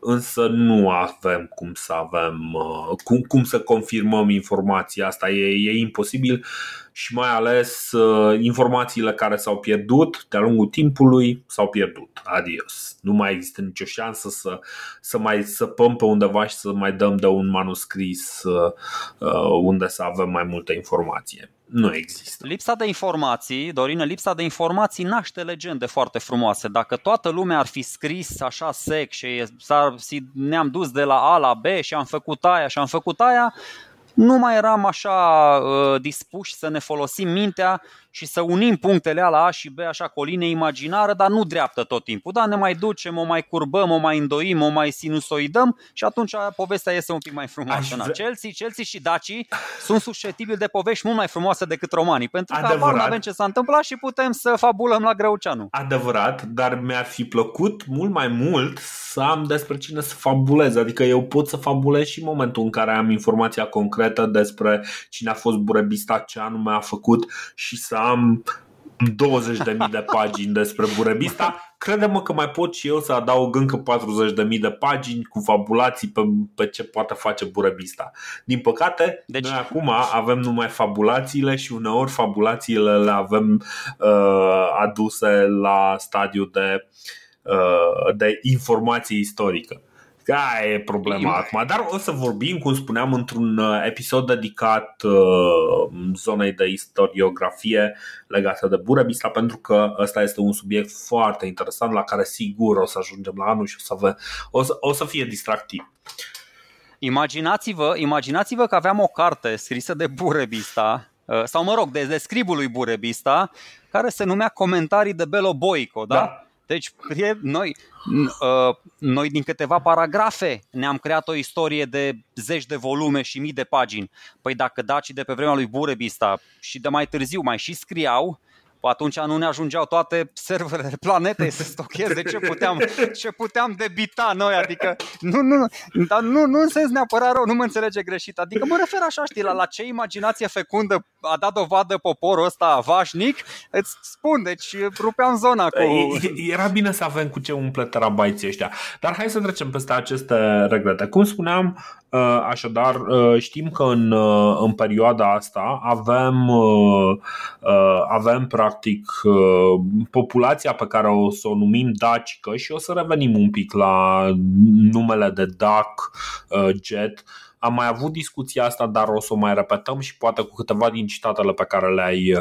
însă nu avem cum să avem uh, cum, cum să confirmăm informația asta. E, e imposibil și mai ales uh, informațiile care s-au pierdut de-a lungul timpului s-au pierdut. Adios. Nu mai există nicio șansă să, să mai săpăm pe undeva și să mai dăm de un manuscris uh, uh, unde să avem mai multă informație. nu există. Lipsa de informații, Dorină, lipsa de informații naște legende foarte frumoase. Dacă toată lumea ar fi scris așa sec și ne-am dus de la A la B și am făcut aia și am făcut aia, nu mai eram așa uh, dispuși să ne folosim mintea și să unim punctele la A și B așa cu o linie imaginară, dar nu dreaptă tot timpul. Da, ne mai ducem, o mai curbăm, o mai îndoim, o mai sinusoidăm și atunci povestea este un pic mai frumoasă. Vre... Chelsea, Chelsea și Daci sunt susceptibili de povești mult mai frumoase decât romanii, pentru că Adevărat. nu avem ce s-a întâmplat și putem să fabulăm la Greuceanu. Adevărat, dar mi-ar fi plăcut mult mai mult să am despre cine să fabulez. Adică eu pot să fabulez și în momentul în care am informația concretă despre cine a fost burebista, ce anume a făcut și să am 20.000 de pagini despre Burebista, crede-mă că mai pot și eu să adaug încă 40.000 de pagini cu fabulații pe, pe ce poate face Burebista. Din păcate, deci... noi acum avem numai fabulațiile și uneori fabulațiile le avem uh, aduse la stadiu de, uh, de informație istorică. Aia e problema acum. Dar o să vorbim, cum spuneam, într-un uh, episod dedicat uh, zonei de istoriografie legată de Burebista, pentru că ăsta este un subiect foarte interesant la care sigur o să ajungem la anul și o să, ave, o să, o să fie distractiv. Imaginați-vă, imaginați-vă că aveam o carte scrisă de Burebista, uh, sau mă rog, de, de scribul lui Burebista, care se numea Comentarii de Belo Boico, da? da deci noi, uh, noi din câteva paragrafe ne-am creat o istorie de zeci de volume și mii de pagini. Păi dacă dacii de pe vremea lui Burebista și de mai târziu mai și scriau, atunci nu ne ajungeau toate serverele (laughs) planetei să stocheze. Ce puteam, ce puteam debita noi, adică nu, nu, dar nu, nu în sens neapărat rău, nu mă înțelege greșit, adică mă refer așa, știi, la, la ce imaginație fecundă a dat dovadă poporul ăsta vașnic, îți spun, deci rupeam zona cu... Era bine să avem cu ce umple terabaiții ăștia, dar hai să trecem peste aceste regrete. Cum spuneam, Uh, așadar, uh, știm că în, uh, în perioada asta avem, avem practic populația pe care o să o numim dacică și o să revenim un pic la numele de DAC, JET. Am mai avut discuția asta, dar o să o mai repetăm și poate cu câteva din citatele pe care le-ai,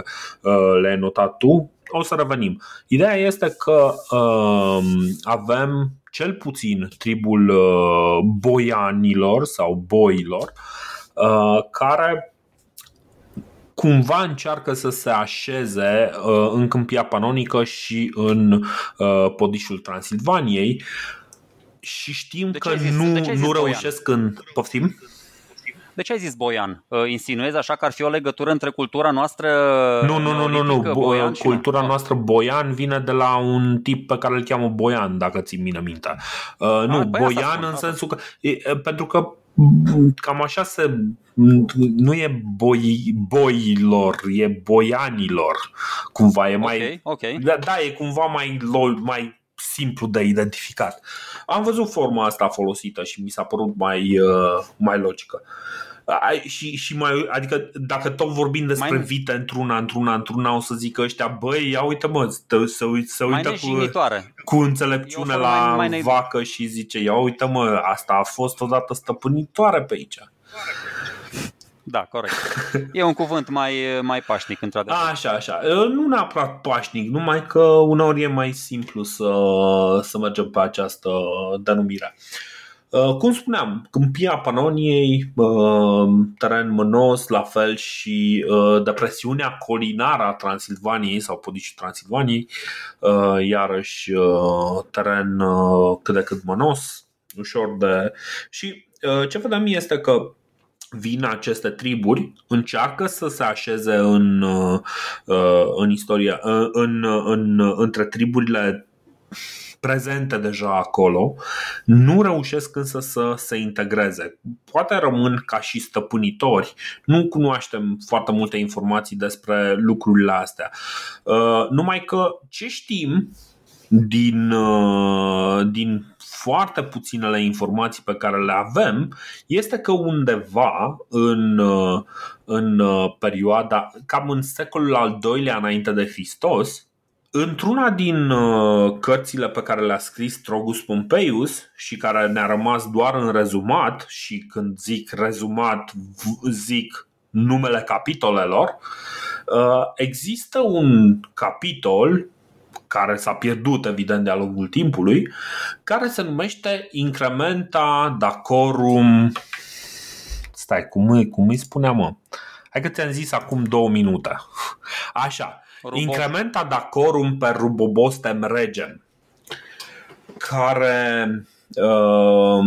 le-ai notat tu, o să revenim. Ideea este că uh, avem cel puțin tribul uh, boianilor sau boilor, uh, care cumva încearcă să se așeze uh, în câmpia panonică și în podișul Transilvaniei și știm de că zis, nu, nu reușesc în... Poftim? De ce ai zis Boian? Insinuezi așa că ar fi o legătură între cultura noastră Nu, nu, nu, nu, nu. Boian cultura noastră Boian vine de la un tip pe care îl cheamă Boian, dacă ți mine minte. Uh, nu, A, păi Boian în sensul că e, pentru că cam așa se nu e boi, boilor, e boianilor cumva e mai okay, okay. Da, da, e cumva mai mai simplu de identificat. Am văzut forma asta folosită și mi s-a părut mai, uh, mai logică. Și, și mai, adică dacă tot vorbim despre mai... vite într-una, într-una, într-una, o să zic că ăștia, băi, ia uite mă, să, să, să uită cu, cu înțelepciune la mai, mai vacă și zice, ia uite mă, asta a fost odată stăpânitoare pe aici. Da, corect. E un cuvânt mai, mai pașnic, într-adevăr. Așa, așa. Nu neapărat pașnic, numai că uneori e mai simplu să, să mergem pe această denumire. Cum spuneam, câmpia Panoniei, teren mânos, la fel și depresiunea colinară a Transilvaniei sau podicii Transilvaniei, iarăși teren cât de cât mânos, ușor de... Și ce vedem este că vin aceste triburi, încearcă să se așeze în, uh, în istoria, uh, în, în, între triburile prezente deja acolo, nu reușesc însă să se integreze. Poate rămân ca și stăpânitori, nu cunoaștem foarte multe informații despre lucrurile astea. Uh, numai că ce știm din, din foarte puținele informații pe care le avem este că undeva în, uh, în uh, perioada, cam în secolul al doilea înainte de Hristos, Într-una din uh, cărțile pe care le-a scris Trogus Pompeius și care ne-a rămas doar în rezumat, și când zic rezumat, zic numele capitolelor, există un capitol care s-a pierdut evident de-a lungul timpului, care se numește Incrementa Dacorum. Stai, cum îi, cum îi spuneam, mă? Hai că ți-am zis acum două minute. Așa, Rubo. Incrementa Dacorum per Rubobostem Regem, care uh,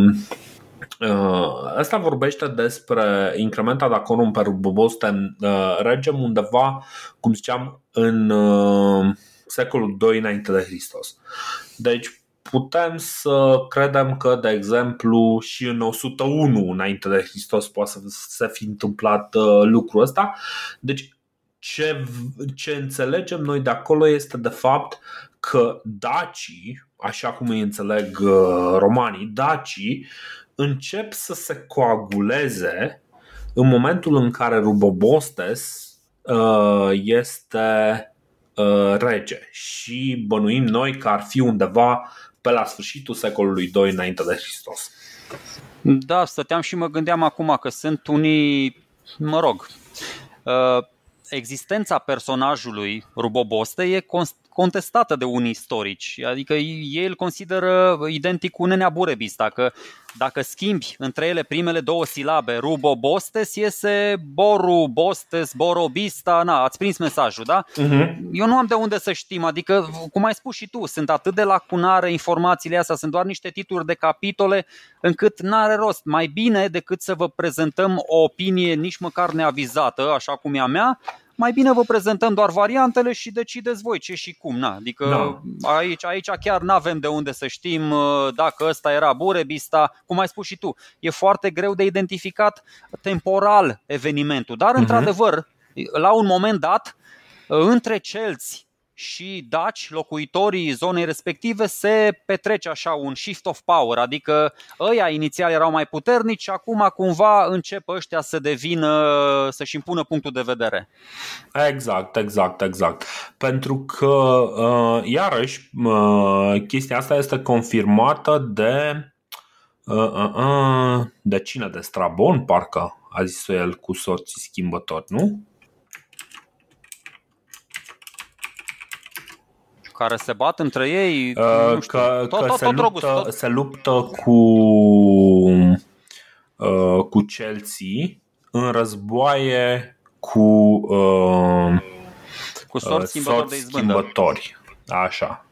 uh, Asta vorbește despre incrementa dacorum per rubobostem uh, regem undeva, cum ziceam, în uh, secolul II înainte de Hristos. Deci putem să credem că, de exemplu, și în 101 înainte de Hristos poate să se fi întâmplat uh, lucrul ăsta. Deci ce, ce înțelegem noi de acolo este de fapt că dacii, așa cum îi înțeleg uh, romanii, dacii încep să se coaguleze în momentul în care Rubobostes uh, este Uh, rege și bănuim noi că ar fi undeva pe la sfârșitul secolului 2 înainte de Hristos. Da, stăteam și mă gândeam acum că sunt unii, mă rog, uh, existența personajului Ruboboste e contestată de unii istorici. Adică ei îl consideră identic cu Nenea Burebis. Dacă, dacă schimbi între ele primele două silabe, Rubo Bostes, iese Boru Bostes, Borobista, na, ați prins mesajul, da? Uh-huh. Eu nu am de unde să știm, adică, cum ai spus și tu, sunt atât de lacunare informațiile astea, sunt doar niște titluri de capitole, încât n-are rost. Mai bine decât să vă prezentăm o opinie nici măcar neavizată, așa cum e a mea, mai bine vă prezentăm doar variantele și decideți voi ce și cum. Na. Adică da. aici, aici chiar nu avem de unde să știm uh, dacă ăsta era Burebista, cum ai spus și tu. E foarte greu de identificat temporal evenimentul, dar uh-huh. într-adevăr, la un moment dat, între celți și daci, locuitorii zonei respective, se petrece așa un shift of power, adică ăia inițial erau mai puternici și acum cumva încep ăștia să devină, să-și impună punctul de vedere. Exact, exact, exact. Pentru că, uh, iarăși, uh, chestia asta este confirmată de uh, de cine? De Strabon, parcă a zis el cu sorții schimbători, nu? Care se bat între ei. Uh, nu știu, că, tot, că tot, se, tot luptă, tot... se luptă cu, uh, cu Chelsea în războaie cu, uh, cu sorți schimbători, de schimbători. Așa.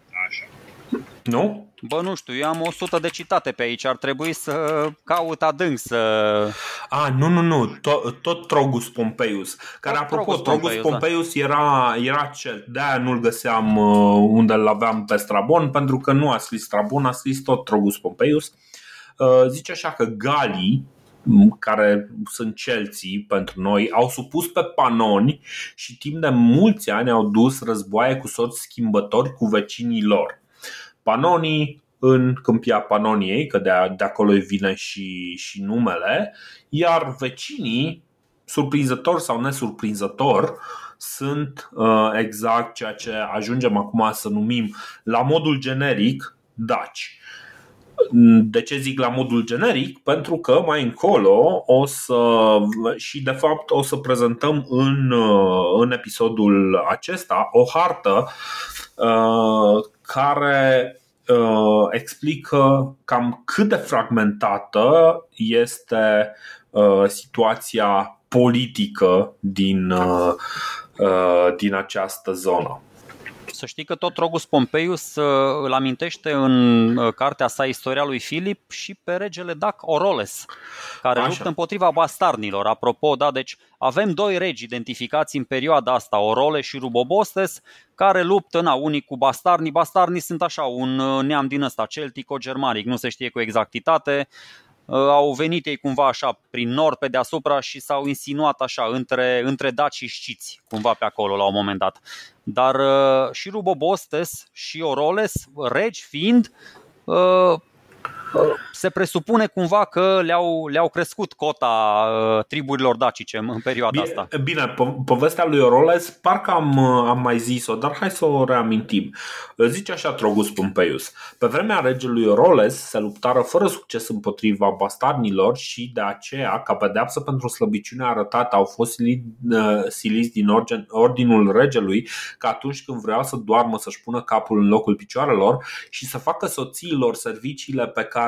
Așa. Nu? Bă, nu știu, eu am 100 de citate pe aici, ar trebui să caut adânc să... A, nu, nu, nu, tot, tot Trogus Pompeius, care tot apropo, Trogus, Trogus Pompeius, Pompeius da. era, era cel, de-aia nu-l găseam uh, unde l aveam pe Strabon, pentru că nu a scris Strabon, a scris tot Trogus Pompeius. Uh, zice așa că Galii, care sunt celții pentru noi, au supus pe panoni și timp de mulți ani au dus războaie cu sorți schimbători cu vecinii lor. Panonii în câmpia Panoniei, că de, de acolo vine și, și numele, iar vecinii, surprinzător sau nesurprinzător, sunt uh, exact ceea ce ajungem acum să numim la modul generic daci. De ce zic la modul generic? Pentru că mai încolo o să și de fapt o să prezentăm în, uh, în episodul acesta o hartă uh, care uh, explică cam cât de fragmentată este uh, situația politică din, uh, uh, din această zonă. Să știi că tot Rogus Pompeius uh, îl amintește în uh, cartea sa Istoria lui Filip și pe regele Dac Oroles, care Așa. luptă împotriva bastarnilor. Apropo, da, deci avem doi regi identificați în perioada asta, Orole și Rubobostes, care luptă, na, unii cu bastarni. Bastarni sunt așa, un uh, neam din ăsta, celtico-germanic, nu se știe cu exactitate. Uh, au venit ei cumva așa prin nord pe deasupra și s-au insinuat așa între, între daci și știți cumva pe acolo la un moment dat. Dar uh, și Rubobostes și Oroles, regi fiind, uh, se presupune cumva că le-au, le-au crescut cota uh, triburilor dacice în perioada bine, asta. Bine, po- povestea lui Oroles parcă am, uh, am mai zis-o, dar hai să o reamintim. Zice așa Trogus Pompeius. Pe vremea regelui Oroles se luptară fără succes împotriva bastarnilor și de aceea, ca pedeapsă pentru slăbiciunea arătată, au fost uh, siliți din ordinul regelui că atunci când vreau să doarmă să-și pună capul în locul picioarelor și să facă soțiilor serviciile pe care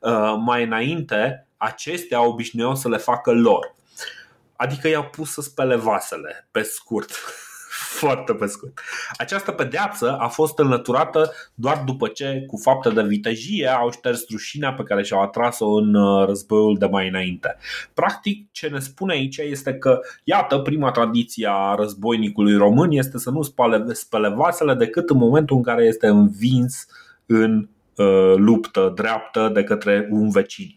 uh, mai înainte acestea obișnuiau să le facă lor. Adică i-au pus să spele vasele, pe scurt. (laughs) Foarte pe scurt. Această pedeapsă a fost înlăturată doar după ce, cu fapte de vitejie, au șters rușinea pe care și-au atras-o în uh, războiul de mai înainte. Practic, ce ne spune aici este că, iată, prima tradiție a războinicului român este să nu spale, spele vasele decât în momentul în care este învins în uh, luptă dreaptă de către un vecin.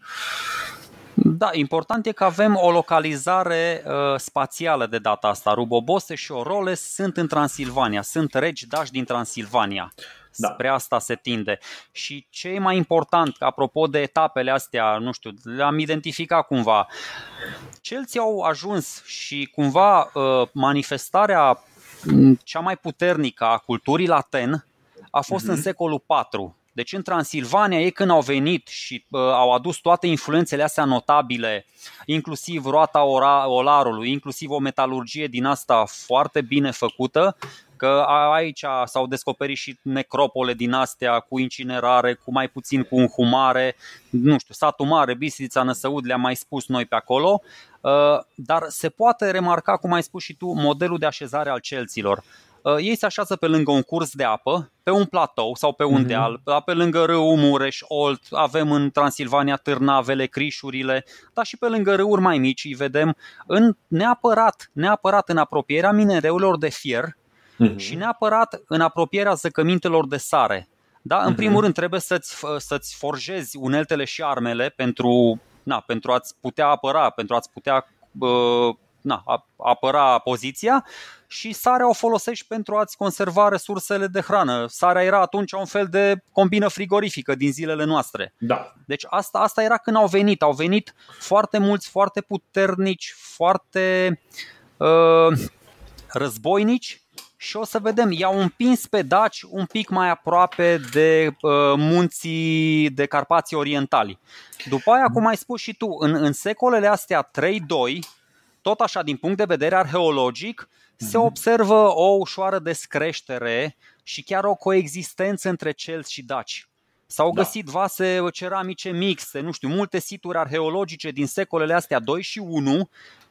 Da, important e că avem o localizare uh, spațială de data asta. Rubobose și Oroles sunt în Transilvania, sunt regi dași din Transilvania. Da. Spre asta se tinde. Și ce e mai important, apropo de etapele astea, nu știu, le-am identificat cumva. Celții au ajuns și cumva uh, manifestarea cea mai puternică a culturii laten a fost uh-huh. în mhm. secolul IV deci în Transilvania ei când au venit și uh, au adus toate influențele astea notabile, inclusiv roata ora, olarului, inclusiv o metalurgie din asta foarte bine făcută, că aici s-au descoperit și necropole din astea cu incinerare, cu mai puțin cu înhumare, nu știu, satul mare, Bistrița, Năsăud, le-am mai spus noi pe acolo, uh, dar se poate remarca, cum ai spus și tu, modelul de așezare al celților. Uh, ei se așează pe lângă un curs de apă, pe un platou sau pe un mm-hmm. deal, pe lângă râul Mureș, Olt, avem în Transilvania Târnavele, Crișurile, dar și pe lângă râuri mai mici îi vedem în neapărat, neapărat în apropierea minereurilor de fier mm-hmm. și neapărat în apropierea zăcămintelor de sare. Da? În mm-hmm. primul rând trebuie să-ți, să-ți forjezi uneltele și armele pentru, na, pentru a-ți putea apăra, pentru a-ți putea uh, na, apăra poziția și sarea o folosești pentru a-ți conserva resursele de hrană. Sarea era atunci un fel de combină frigorifică din zilele noastre. Da. Deci asta, asta era când au venit. Au venit foarte mulți, foarte puternici, foarte uh, războinici și o să vedem, i-au împins pe daci un pic mai aproape de uh, munții de Carpații Orientali. După aia, cum ai spus și tu, în, în secolele astea 3-2, tot așa din punct de vedere arheologic, se mhm. observă o ușoară descreștere și chiar o coexistență între celți și daci. S-au da. găsit da. vase ceramice mixte, nu știu, multe situri arheologice din secolele astea 2 și 1,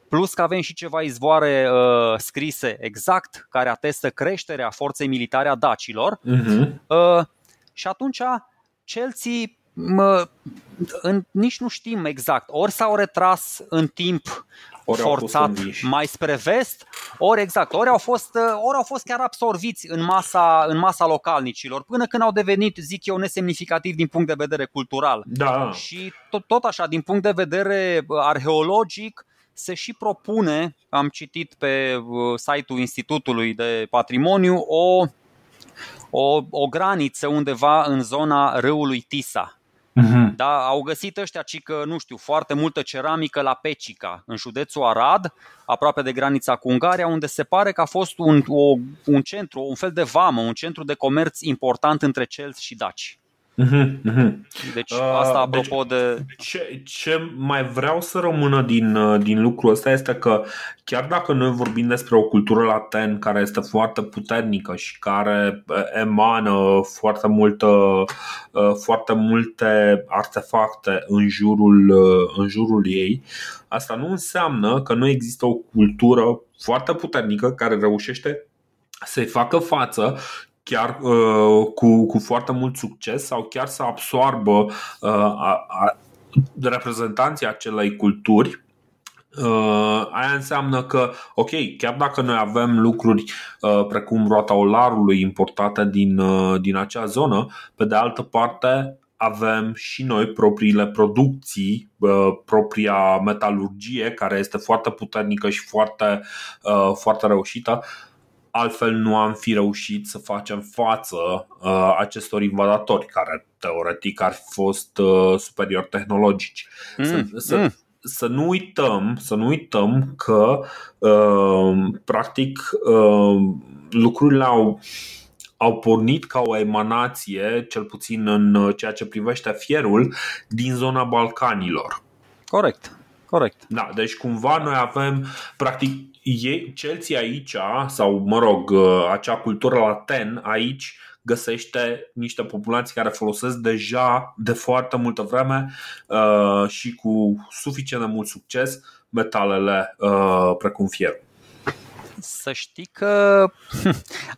plus că avem și ceva izvoare uh, scrise exact care atestă creșterea forței militare a dacilor. Uh-huh. Uh, și atunci celții mă, în, nici nu știm exact. Ori s-au retras în timp ori forțat mai spre vest, ori exact, ori au fost, ori au fost chiar absorbiți în masa, în masa localnicilor, până când au devenit, zic eu, nesemnificativ din punct de vedere cultural. Da. Și tot, tot așa, din punct de vedere arheologic, se și propune, am citit pe uh, site-ul Institutului de Patrimoniu, o, o, o graniță undeva în zona râului Tisa Uh-huh. Da, au găsit ăștia, ci că, nu știu, foarte multă ceramică la Pecica, în județul Arad, aproape de granița cu Ungaria, unde se pare că a fost un, o, un centru, un fel de vamă, un centru de comerț important între celți și daci. Mhm, mhm. Deci asta apropo deci, de... Ce, ce mai vreau să rămână din, din lucrul ăsta este că chiar dacă noi vorbim despre o cultură laten care este foarte puternică și care emană foarte, multă, foarte multe artefacte în jurul, în jurul ei, asta nu înseamnă că nu există o cultură foarte puternică care reușește să-i facă față chiar uh, cu, cu foarte mult succes sau chiar să absoarbă uh, a, a, reprezentanții acelei culturi Uh, aia înseamnă că, ok, chiar dacă noi avem lucruri uh, precum roata olarului importate din, uh, din acea zonă, pe de altă parte avem și noi propriile producții, uh, propria metalurgie, care este foarte puternică și foarte, uh, foarte reușită altfel nu am fi reușit să facem față uh, acestor invadatori care teoretic ar fi fost uh, superior tehnologici. Mm, să, să, mm. să nu uităm, să nu uităm că uh, practic uh, lucrurile au au pornit ca o emanație, cel puțin în ceea ce privește fierul, din zona Balcanilor. Corect. Corect. Da, deci cumva noi avem, practic, ei, celții aici, sau mă rog, acea cultură laten aici, găsește niște populații care folosesc deja de foarte multă vreme uh, și cu suficient de mult succes metalele uh, precum fierul să știi că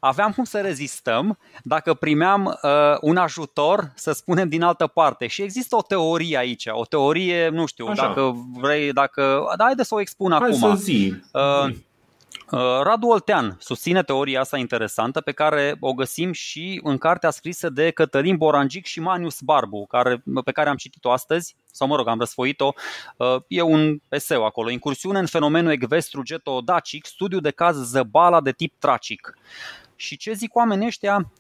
aveam cum să rezistăm dacă primeam uh, un ajutor, să spunem, din altă parte. Și există o teorie aici, o teorie, nu știu, Așa. dacă vrei, dacă... Da, haide să o expun Hai acum. Să zi. Uh, Uh, Radu Oltean susține teoria asta interesantă pe care o găsim și în cartea scrisă de Cătălin Borangic și Manius Barbu, care, pe care am citit-o astăzi, sau mă rog, am răsfoit-o. Uh, e un eseu acolo. Incursiune în fenomenul ecvestru geto-dacic, studiu de caz zăbala de tip tracic. Și ce zic oamenii ăștia?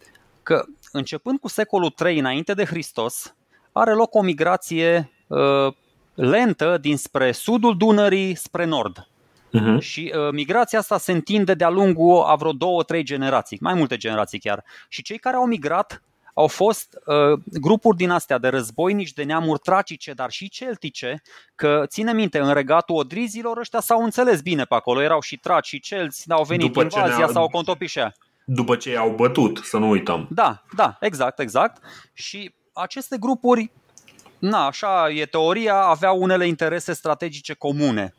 Că începând cu secolul 3 înainte de Hristos, are loc o migrație uh, lentă dinspre sudul Dunării spre nord. Uh-huh. Și uh, migrația asta se întinde de-a lungul a vreo două, trei generații, mai multe generații chiar. Și cei care au migrat au fost uh, grupuri din astea de războinici, de neamuri tracice, dar și celtice, că ține minte, în regatul odrizilor ăștia s-au înțeles bine pe acolo, erau și traci și celți, au venit După invazia, s-au contopișea. După ce i-au bătut, să nu uităm. Da, da, exact, exact. Și aceste grupuri, na, așa e teoria, aveau unele interese strategice comune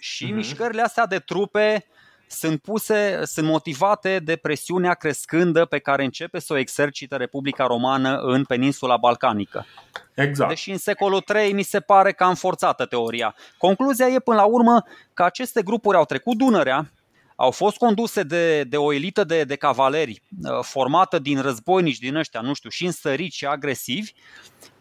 și uh-huh. mișcările astea de trupe sunt puse, sunt motivate de presiunea crescândă pe care începe să o exercite Republica Romană în peninsula balcanică. Exact. Deși în secolul III mi se pare cam forțată teoria. Concluzia e până la urmă că aceste grupuri au trecut Dunărea, au fost conduse de, de o elită de, de cavaleri uh, formată din războinici din ăștia, nu știu, și însăriți și agresivi.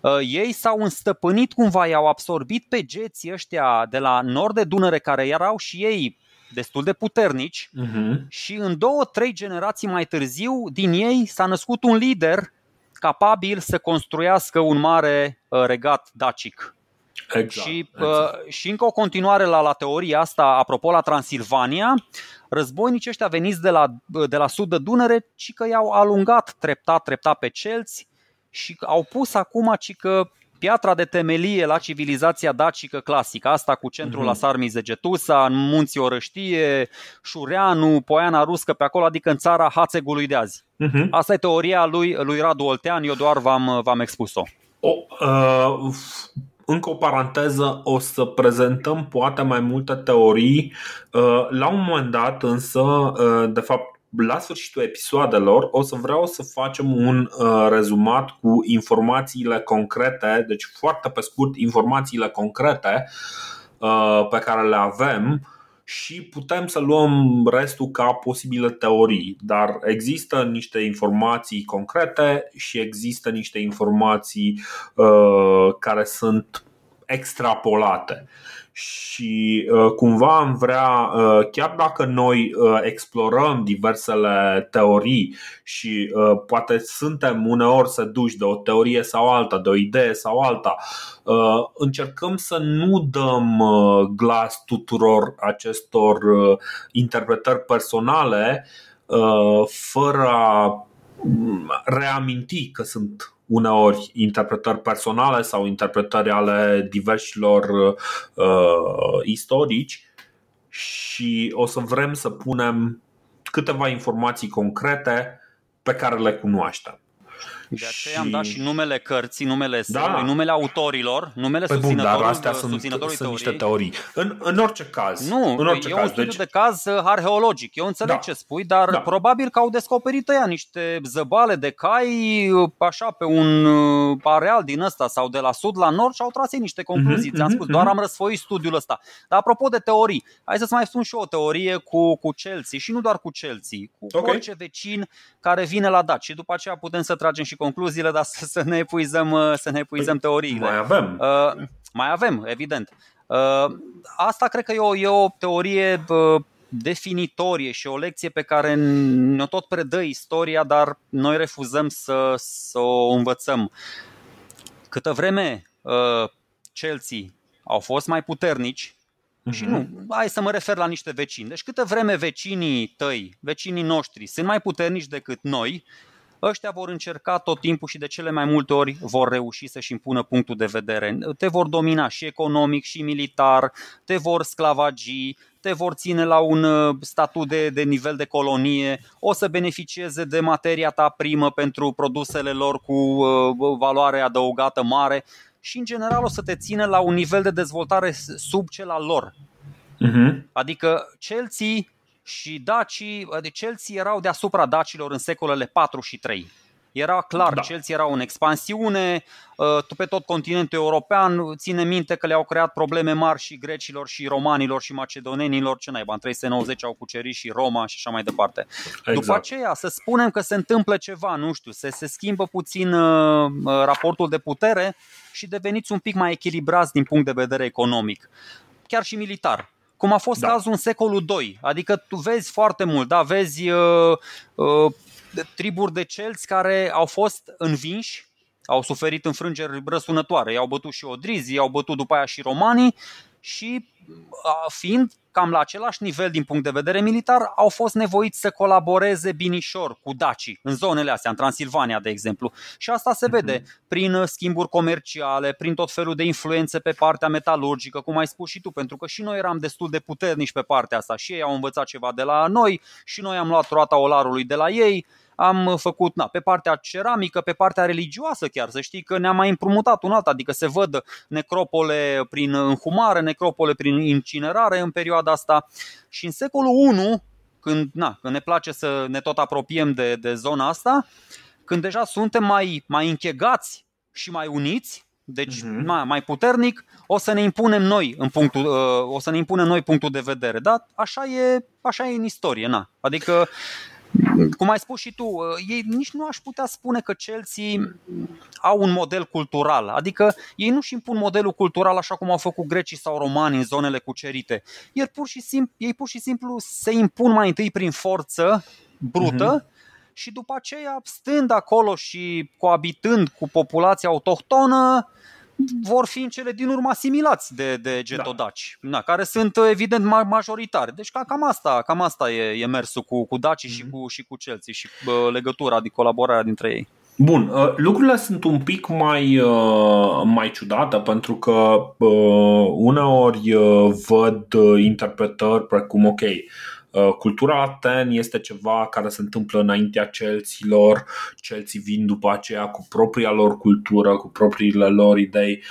Uh, ei s-au înstăpânit cumva, i-au absorbit pe geții ăștia de la nord de Dunăre, care erau și ei destul de puternici uh-huh. și în două, trei generații mai târziu, din ei s-a născut un lider capabil să construiască un mare uh, regat dacic. Exact, și, exact. și încă o continuare la, la teoria asta, apropo la Transilvania, războinici ăștia veniți de la, de la sud de Dunăre, ci că i-au alungat treptat, treptat pe celți și au pus acum ci că piatra de temelie la civilizația dacică clasică, asta cu centrul mm-hmm. la Sarmize Getusa, în munții Orăștie, Șureanu, Poiana Ruscă pe acolo, adică în țara Hațegului de azi. Mm-hmm. Asta e teoria lui, lui Radu Oltean, eu doar v-am, v-am expus-o. O, uh, încă o paranteză, o să prezentăm poate mai multe teorii. Uh, la un moment dat, însă, uh, de fapt, la sfârșitul episoadelor o să vreau să facem un uh, rezumat cu informațiile concrete, deci foarte pe scurt informațiile concrete pe care le avem și putem să luăm restul ca posibile teorii, dar există niște informații concrete și există niște informații uh, care sunt extrapolate și uh, cumva am vrea, uh, chiar dacă noi uh, explorăm diversele teorii și uh, poate suntem uneori seduși de o teorie sau alta, de o idee sau alta, uh, încercăm să nu dăm uh, glas tuturor acestor uh, interpretări personale uh, fără a mm, reaminti că sunt uneori interpretări personale sau interpretări ale diversilor uh, istorici și o să vrem să punem câteva informații concrete pe care le cunoaștem. De aceea și... am dat și numele cărții, numele da. numele autorilor, numele păi susținătorului, bun, dar astea sunt, sunt niște teorii. În, în orice caz. Nu, în orice e caz, un studiu deci... de caz uh, arheologic. Eu înțeleg da. ce spui, dar da. probabil că au descoperit ăia niște zăbale de cai uh, așa pe un uh, areal din ăsta sau de la sud la nord și au tras ei niște concluzii. Mm-hmm, Ți-am spus, mm-hmm. doar am răsfoit studiul ăsta. Dar apropo de teorii, hai să-ți mai spun și o teorie cu, cu Chelsea și nu doar cu Chelsea, cu okay. orice vecin care vine la dat și după aceea putem să tragem și concluziile, dar să, să ne epuizăm, uh, să ne epuizăm păi, teoriile. Mai avem. Uh, mai avem, evident. Uh, asta cred că e o, e o teorie uh, definitorie și o lecție pe care ne-o tot predă istoria, dar noi refuzăm să, să o învățăm. Câtă vreme uh, Chelsea au fost mai puternici, Uh-huh. Și nu, hai să mă refer la niște vecini. Deci câtă vreme vecinii tăi, vecinii noștri, sunt mai puternici decât noi, ăștia vor încerca tot timpul și de cele mai multe ori vor reuși să-și impună punctul de vedere. Te vor domina și economic și militar, te vor sclavagi, te vor ține la un uh, statut de, de nivel de colonie, o să beneficieze de materia ta primă pentru produsele lor cu uh, valoare adăugată mare și în general o să te țină la un nivel de dezvoltare sub cel al lor. Uh-huh. Adică Chelsea și dacii, adică Chelsea erau deasupra dacilor în secolele 4 și 3. Era clar, da. Chelsea era în expansiune, uh, pe tot continentul european, ține minte că le-au creat probleme mari și grecilor și romanilor și macedonenilor, ce naiba, în 390 au cucerit și Roma și așa mai departe. Exact. După aceea, să spunem că se întâmplă ceva, nu știu, se, se schimbă puțin uh, uh, raportul de putere și deveniți un pic mai echilibrați din punct de vedere economic, chiar și militar cum a fost da. cazul în secolul 2. Adică tu vezi foarte mult, da, vezi uh, uh, triburi de celți care au fost învinși, au suferit înfrângeri răsunătoare. I-au bătut și odrizii, i-au bătut după aia și romanii și fiind cam la același nivel din punct de vedere militar, au fost nevoiți să colaboreze binișor cu dacii în zonele astea, în Transilvania, de exemplu. Și asta se vede mhm. prin schimburi comerciale, prin tot felul de influențe pe partea metalurgică, cum ai spus și tu, pentru că și noi eram destul de puternici pe partea asta și ei au învățat ceva de la noi și noi am luat roata olarului de la ei am făcut na, pe partea ceramică, pe partea religioasă chiar, să știi că ne-am mai împrumutat un alt, adică se văd necropole prin înhumare, necropole prin incinerare în perioada asta și în secolul 1, când, na, când ne place să ne tot apropiem de, de zona asta, când deja suntem mai, mai închegați și mai uniți, deci uh-huh. mai, mai puternic, o să ne impunem noi în punctul, uh, o să ne impunem noi punctul de vedere. Da? Așa e, așa e în istorie, na. Adică cum ai spus și tu, uh, ei nici nu aș putea spune că Chelsea au un model cultural. Adică ei nu și impun modelul cultural așa cum au făcut grecii sau romani în zonele cucerite. Ei pur și simplu, ei pur și simplu se impun mai întâi prin forță brută uh-huh. și după aceea, stând acolo și coabitând cu populația autohtonă, vor fi în cele din urmă asimilați de, de getodaci, da. Na, care sunt evident majoritari. Deci cam asta, cam asta e, e mersul cu, cu dacii mm-hmm. și, mhm. cu, și cu Chelsea și bă, legătura, adică colaborarea dintre ei. Bun, uh, lucrurile sunt un pic mai, uh, mai ciudate pentru că uh, uneori văd interpretări precum ok, Uh, cultura Aten este ceva care se întâmplă înaintea celților, celții vin după aceea cu propria lor cultură, cu propriile lor idei,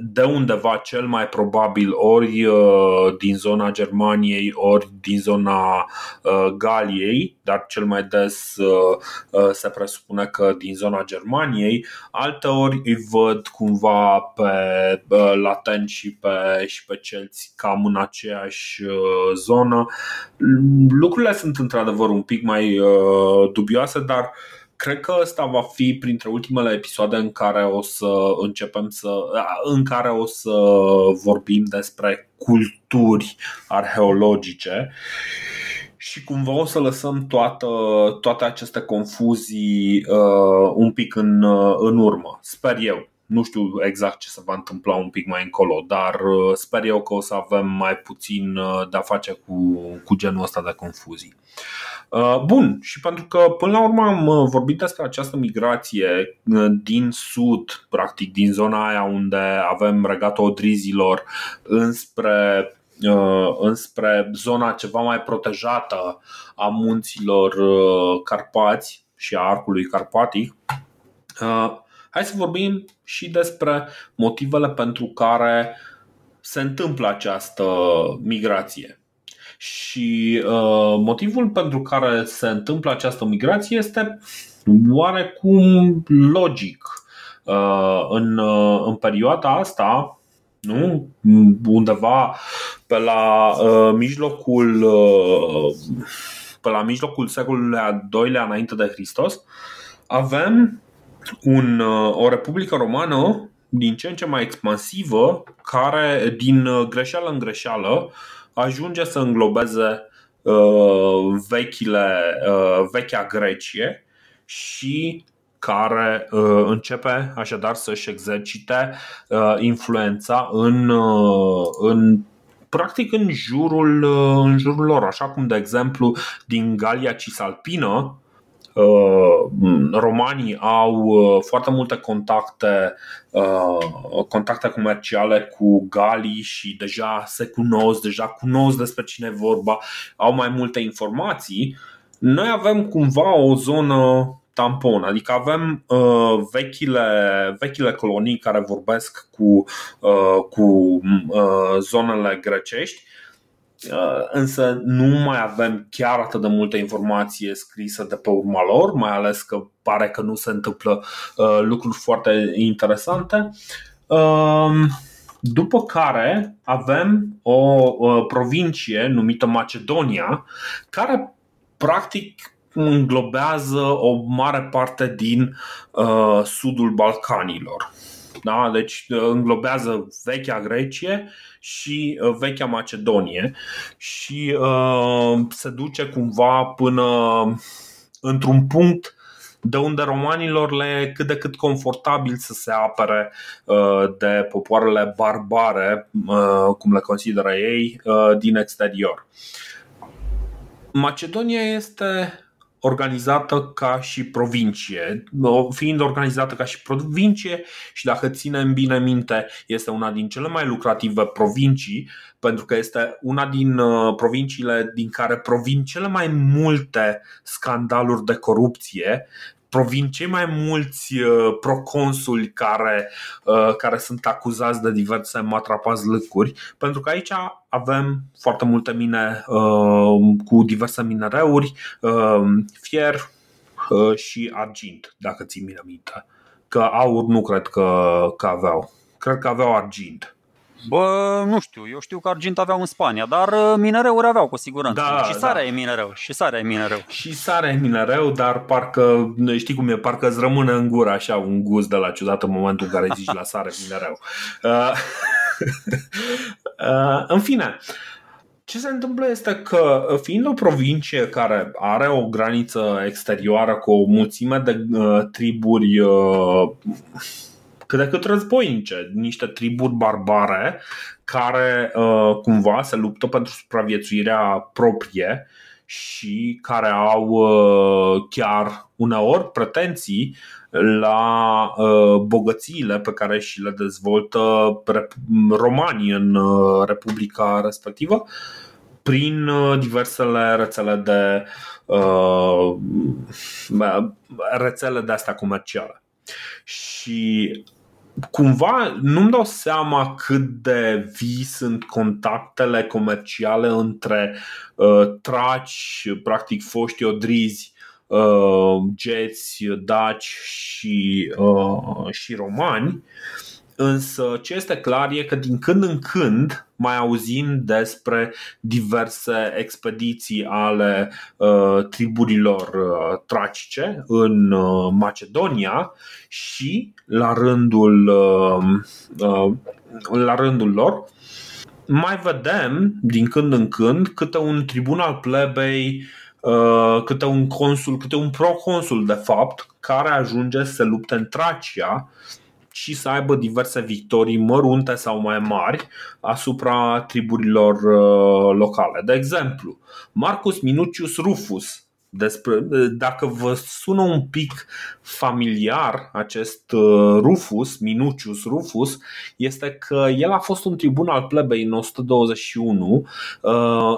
de undeva cel mai probabil ori uh, din zona Germaniei, ori din zona uh, Galiei, dar cel mai des se presupune că din zona Germaniei, alteori îi văd cumva pe lateni și pe, și pe celți cam în aceeași zonă lucrurile sunt într-adevăr un pic mai uh, dubioase, dar cred că ăsta va fi printre ultimele episoade în care o să începem să în care o să vorbim despre culturi arheologice și cumva o să lăsăm toată, toate aceste confuzii uh, un pic în, uh, în urmă. Sper eu. Nu știu exact ce se va întâmpla un pic mai încolo, dar uh, sper eu că o să avem mai puțin uh, de-a face cu, cu genul ăsta de confuzii. Uh, bun, și pentru că până la urmă am vorbit despre această migrație din sud, practic din zona aia unde avem regatul odrizilor înspre înspre zona ceva mai protejată a munților Carpați și a arcului carpatic. Hai să vorbim și despre motivele pentru care se întâmplă această migrație. Și uh, motivul pentru care se întâmplă această migrație este oarecum logic. Uh, în, uh, în perioada asta, nu? undeva pe la uh, mijlocul uh, pe la mijlocul secolului al doilea înainte de Hristos, avem un, uh, o republică romană din ce în ce mai expansivă, care din uh, greșeală în greșeală ajunge să înglobeze vechile, vechea Grecie și care uh, începe așadar să-și exercite uh, influența în, uh, în practic în jurul, uh, în jurul lor, așa cum de exemplu din Galia Cisalpină uh, romanii au uh, foarte multe contacte, contacte comerciale cu galii și deja se cunosc, deja cunosc despre cine e vorba, au mai multe informații. Noi avem cumva o zonă tampon, adică avem uh, vechile, vechile colonii care vorbesc cu, uh, cu uh, zonele grecești, uh, însă nu mai avem chiar atât de multă informație scrisă de pe urma lor, mai ales că pare că nu se întâmplă uh, lucruri foarte interesante. Uh, după care avem o uh, provincie numită Macedonia, care practic înglobează o mare parte din uh, sudul Balcanilor. Da? Deci uh, înglobează vechea Grecie și uh, vechea Macedonie și uh, se duce cumva până într-un punct de unde romanilor le e cât de cât confortabil să se apere uh, de popoarele barbare, uh, cum le consideră ei, uh, din exterior. Macedonia este organizată ca și provincie. Fiind organizată ca și provincie și dacă ținem bine minte, este una din cele mai lucrative provincii, pentru că este una din uh, provinciile din care provin cele mai multe scandaluri de corupție provin cei mai mulți uh, proconsuli care, uh, care sunt acuzați de diverse matrapazlăcuri, pentru că aici avem foarte multe mine uh, cu diverse minereuri, fier și argint, dacă ții mine minte. Că aur nu cred că, că aveau. Cred că aveau argint. Bă, nu știu, eu știu că argint aveau în Spania, dar uh, minereuri aveau cu siguranță. Da, și sarea da. e minereu, și sarea e minereu. Și sarea e minereu, dar parcă, știi cum e, parcă îți rămâne în gură așa un gust de la ciudat în momentul în care zici la (laughs) sare minereu. Uh, (laughs) uh, în fine, ce se întâmplă este că, fiind o provincie care are o graniță exterioară cu o mulțime de uh, triburi uh, cât de cât războinice, niște triburi barbare care uh, cumva se luptă pentru supraviețuirea proprie și care au uh, chiar uneori pretenții la uh, bogățiile pe care și le dezvoltă romanii în uh, Republica respectivă prin uh, diversele rețele de uh, rețele de astea comerciale. Și cumva nu-mi dau seama cât de vii sunt contactele comerciale între uh, traci, practic foști odrizi, uh, geți, daci și, uh, și romani. Uh, Însă ce este clar e că din când în când mai auzim despre diverse expediții ale uh, triburilor uh, tracice în uh, Macedonia și la rândul, uh, uh, la rândul lor mai vedem din când în când câte un tribun al plebei uh, câte un consul, câte un proconsul de fapt care ajunge să se lupte în Tracia și să aibă diverse victorii mărunte sau mai mari asupra triburilor uh, locale. De exemplu, Marcus Minucius Rufus, despre, dacă vă sună un pic familiar acest uh, Rufus, Minucius Rufus, este că el a fost un tribun al plebei în 121, uh,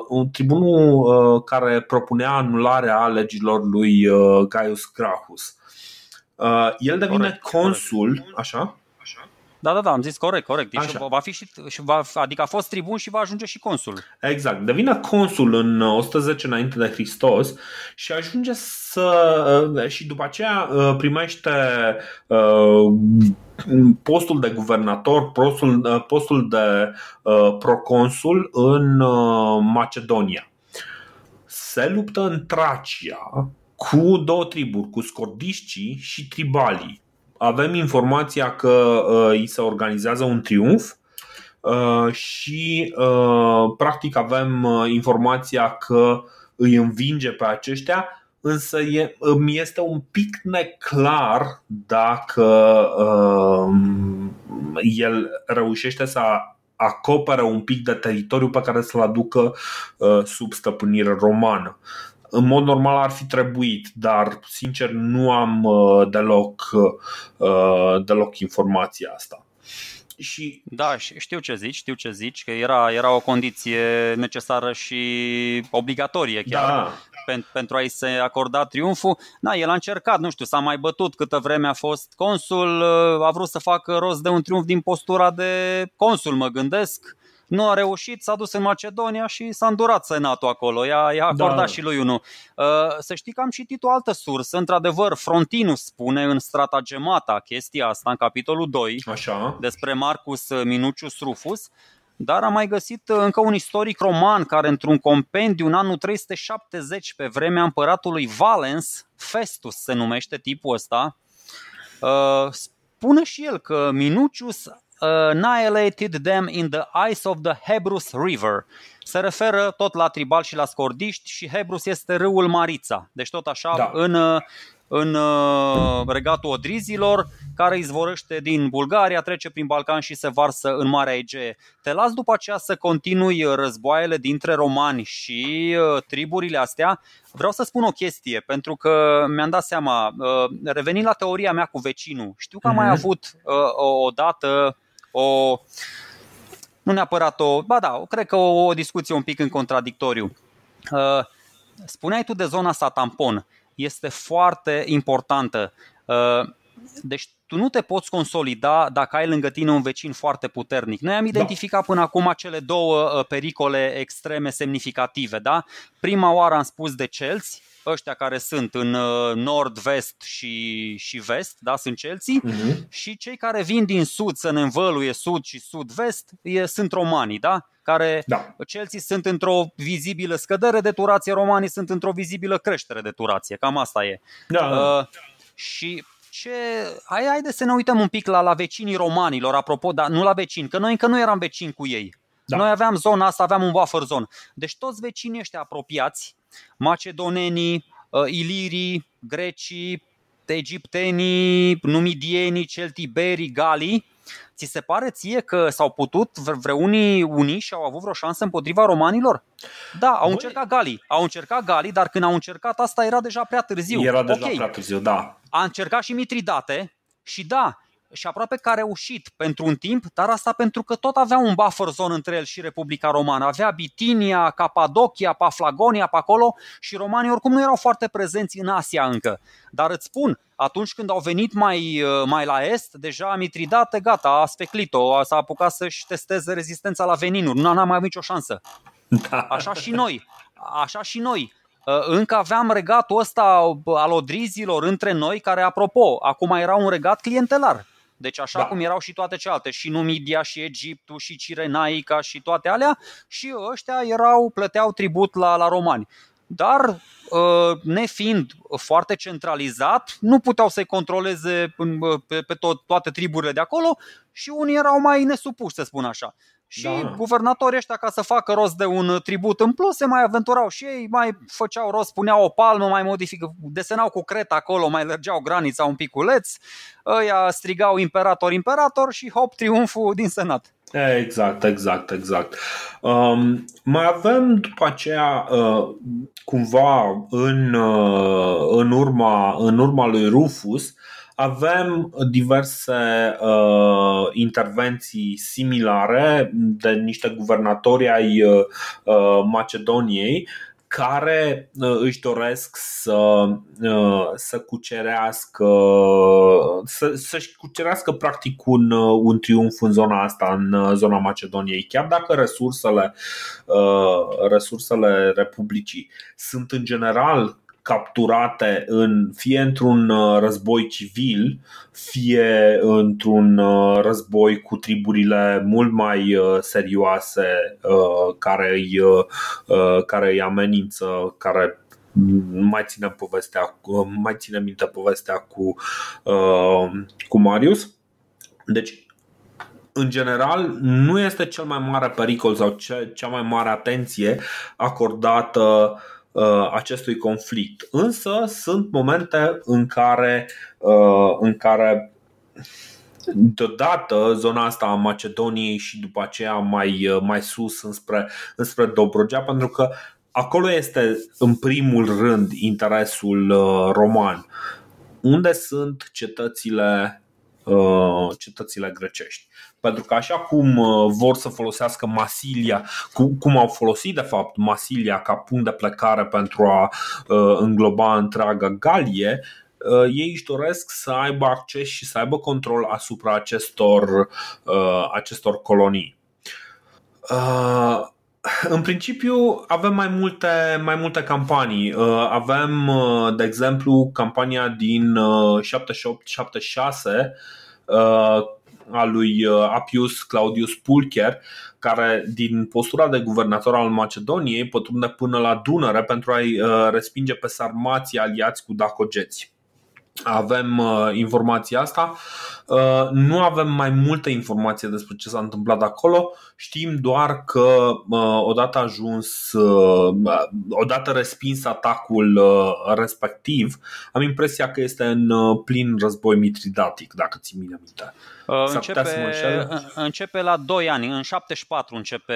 un tribunul care propunea anularea legilor lui Gaius Gracchus. Uh, el devine corect, consul, corect. așa? Da, da, da, am zis corect, corect. Deci Așa. va fi și, și va, adică a fost tribun și va ajunge și consul. Exact. Devine consul în 110 înainte de Hristos și ajunge să uh, și după aceea uh, primește postul de guvernator, postul, postul de proconsul în Macedonia. Se luptă în Tracia cu două triburi, cu scordișcii și tribalii. Avem informația că uh, îi se organizează un triumf și practic avem informația că îi învinge pe aceștia, însă e, îmi este un pic neclar dacă uh, el reușește să acopere un pic de teritoriu pe care să-l aducă uh, sub stăpânire romană. În mod normal ar fi trebuit, dar sincer nu am uh, deloc, uh, deloc informația asta. Și... Da, știu ce zici, știu ce zici, că era, era o condiție necesară și obligatorie chiar. Da pentru a-i se acorda triumful. Da, el a încercat, nu știu, s-a mai bătut câtă vreme a fost consul, a vrut să facă rost de un triumf din postura de consul, mă gândesc. Nu a reușit, s-a dus în Macedonia și s-a îndurat senatul acolo. I-a, i-a acordat da. și lui unul. Uh, să știi că am citit o altă sursă. Într-adevăr, Frontinus spune în Stratagemata chestia asta, în capitolul 2, Așa. despre Marcus Minucius Rufus, dar am mai găsit uh, încă un istoric roman care într-un compendiu în anul 370 pe vremea împăratului Valens, Festus se numește tipul ăsta, uh, spune și el că Minucius annihilated them in the ice of the Hebrus River. Se referă tot la tribal și la scordiști și Hebrus este râul Marița. Deci tot așa da. în, uh, în uh, regatul Odrizilor, care izvorăște din Bulgaria, trece prin Balcan și se varsă în Marea Egee. Te las după aceea să continui războaiele dintre romani și uh, triburile astea. Vreau să spun o chestie, pentru că mi-am dat seama, revenind la teoria mea cu vecinul, știu că am mai mhm. avut o dată o nu neapărat o, ba da, cred că o, o discuție un pic în contradictoriu. Uh, spuneai tu de zona asta tampon, este foarte importantă. Uh, deci tu nu te poți consolida dacă ai lângă tine un vecin foarte puternic. Noi am da. identificat da. până acum cele două uh, pericole extreme semnificative. Da? Prima oară am spus de celți, ăștia care sunt în uh, nord, vest și, și vest, da, sunt Chelsea, uh-huh. și cei care vin din sud să ne învăluie sud și sud-vest e, sunt romanii, da? care da. Chelsea sunt într-o vizibilă scădere de turație, romanii sunt într-o vizibilă creștere de turație, cam asta e. Da. Uh, și ce... Hai, haide să ne uităm un pic la, la vecinii romanilor, apropo, dar nu la vecini, că noi încă nu eram vecini cu ei. Da. Noi aveam zona asta, aveam un buffer zone. Deci toți vecinii ăștia apropiați macedonenii, uh, ilirii, grecii, egiptenii, numidienii, celtiberii, galii, Ți se pare ție că s-au putut vreunii uni și au avut vreo șansă împotriva romanilor? Da, au Băi... încercat galii. Au încercat galii, dar când au încercat asta era deja prea târziu. Era deja okay. prea târziu, da. A încercat și Mitridate și da, și aproape că a reușit pentru un timp, dar asta pentru că tot avea un buffer zone între el și Republica Romană. Avea Bitinia, Capadocia, Paflagonia pe acolo și romanii oricum nu erau foarte prezenți în Asia încă. Dar îți spun, atunci când au venit mai, mai la est, deja Mitridate, gata, a speclit-o, s-a apucat să-și testeze rezistența la veninuri. Nu n-a mai avut nicio șansă. Da. Așa și noi. Așa și noi. Uh, încă aveam regatul ăsta al odrizilor între noi, care, apropo, acum era un regat clientelar. Deci așa da. cum erau și toate celelalte, și Numidia, și Egiptul, și Cirenaica, și toate alea, și ăștia erau, plăteau tribut la, la romani. Dar, uh, nefiind foarte centralizat, nu puteau să-i controleze pe, pe tot, toate triburile de acolo și unii erau mai nesupuși, să spun așa. Și da. guvernatorii ăștia, ca să facă rost de un tribut în plus, se mai aventurau și ei, mai făceau rost, puneau o palmă, mai modifică, desenau cu cret acolo, mai lărgeau granița un piculeț, ăia strigau imperator, imperator și hop, triumful din senat. Exact, exact, exact. Um, mai avem după aceea uh, cumva în, uh, în, urma, în urma lui Rufus avem diverse uh, intervenții similare de niște guvernatori ai uh, Macedoniei care uh, își doresc să, uh, să cucerească să, să-și cucerească practic un, uh, un triumf în zona asta, în zona Macedoniei, chiar dacă resursele, resursele Republicii sunt în general capturate în, fie într-un uh, război civil, fie într-un uh, război cu triburile mult mai uh, serioase care îi, care îi amenință, care mai ține povestea, mai ține minte povestea cu, cu Marius. Deci în general, nu este cel mai mare pericol sau cea mai mare atenție acordată uh, acestui conflict. Însă sunt momente în care, uh, în care deodată zona asta a Macedoniei și după aceea mai, mai sus înspre, înspre Dobrogea, pentru că acolo este în primul rând interesul roman. Unde sunt cetățile Uh, cetățile grecești. Pentru că așa cum uh, vor să folosească Masilia, cum au folosit de fapt Masilia ca punct de plecare pentru a uh, îngloba întreaga Galie, ei își doresc să aibă acces și să aibă control asupra acestor, acestor colonii. În principiu avem mai multe, mai multe campanii. Avem, de exemplu, campania din 78-76 Uh, a lui uh, Appius Claudius Pulcher, care din postura de guvernator al Macedoniei pătrunde până la Dunăre pentru a-i uh, respinge pe sarmații aliați cu dacogeți avem uh, informația asta. Uh, nu avem mai multă informație despre ce s-a întâmplat acolo. Știm doar că uh, odată ajuns, uh, odată respins atacul uh, respectiv, am impresia că este în uh, plin război mitridatic, dacă ți mine aminte. Uh, începe, începe la 2 ani, în 74 începe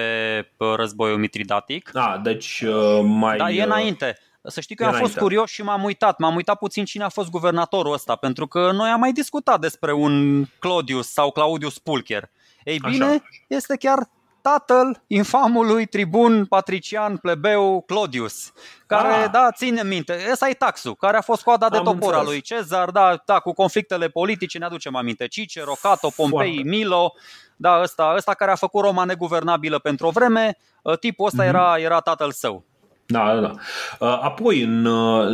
uh, războiul mitridatic. Da, deci uh, mai... Da, e înainte. Să știi că eu am fost curios și m-am uitat. M-am uitat puțin cine a fost guvernatorul ăsta, pentru că noi am mai discutat despre un Claudius sau Claudius Pulcher. Ei bine, Așa. este chiar tatăl infamului tribun patrician plebeu Claudius, care, ah. da, ține minte, ăsta e taxul, care a fost coada de topor al lui Cezar, da, da, cu conflictele politice, ne aducem aminte, Cicero, Cato, Pompei, Foarte. Milo, da, ăsta, ăsta care a făcut Roma neguvernabilă pentru o vreme, ă, tipul ăsta mm-hmm. era, era tatăl său. Da, da, da. Uh, apoi, în, uh,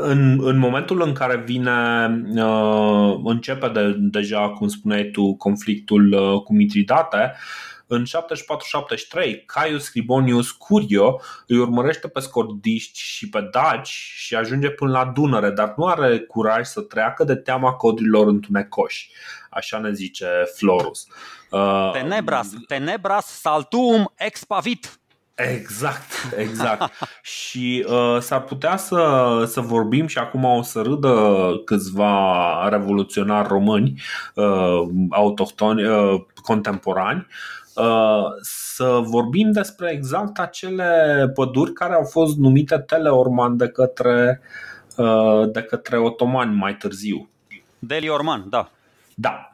în, în momentul în care vine, uh, începe de, deja, cum spuneai tu, conflictul cu Mitridate, în 74-73, Caius Scribonius Curio îi urmărește pe scordiști și pe daci și ajunge până la Dunăre, dar nu are curaj să treacă de teama codrilor întunecoși. Așa ne zice Florus. Tenebras, tenebras saltum expavit. Exact, (laughs) exact. și uh, s-ar putea să, să vorbim și acum o să râdă câțiva revoluționari români uh, autohtoni, uh, contemporani uh, să vorbim despre exact acele păduri care au fost numite Teleorman de către, uh, de către otomani mai târziu. Deli Orman, da. Da.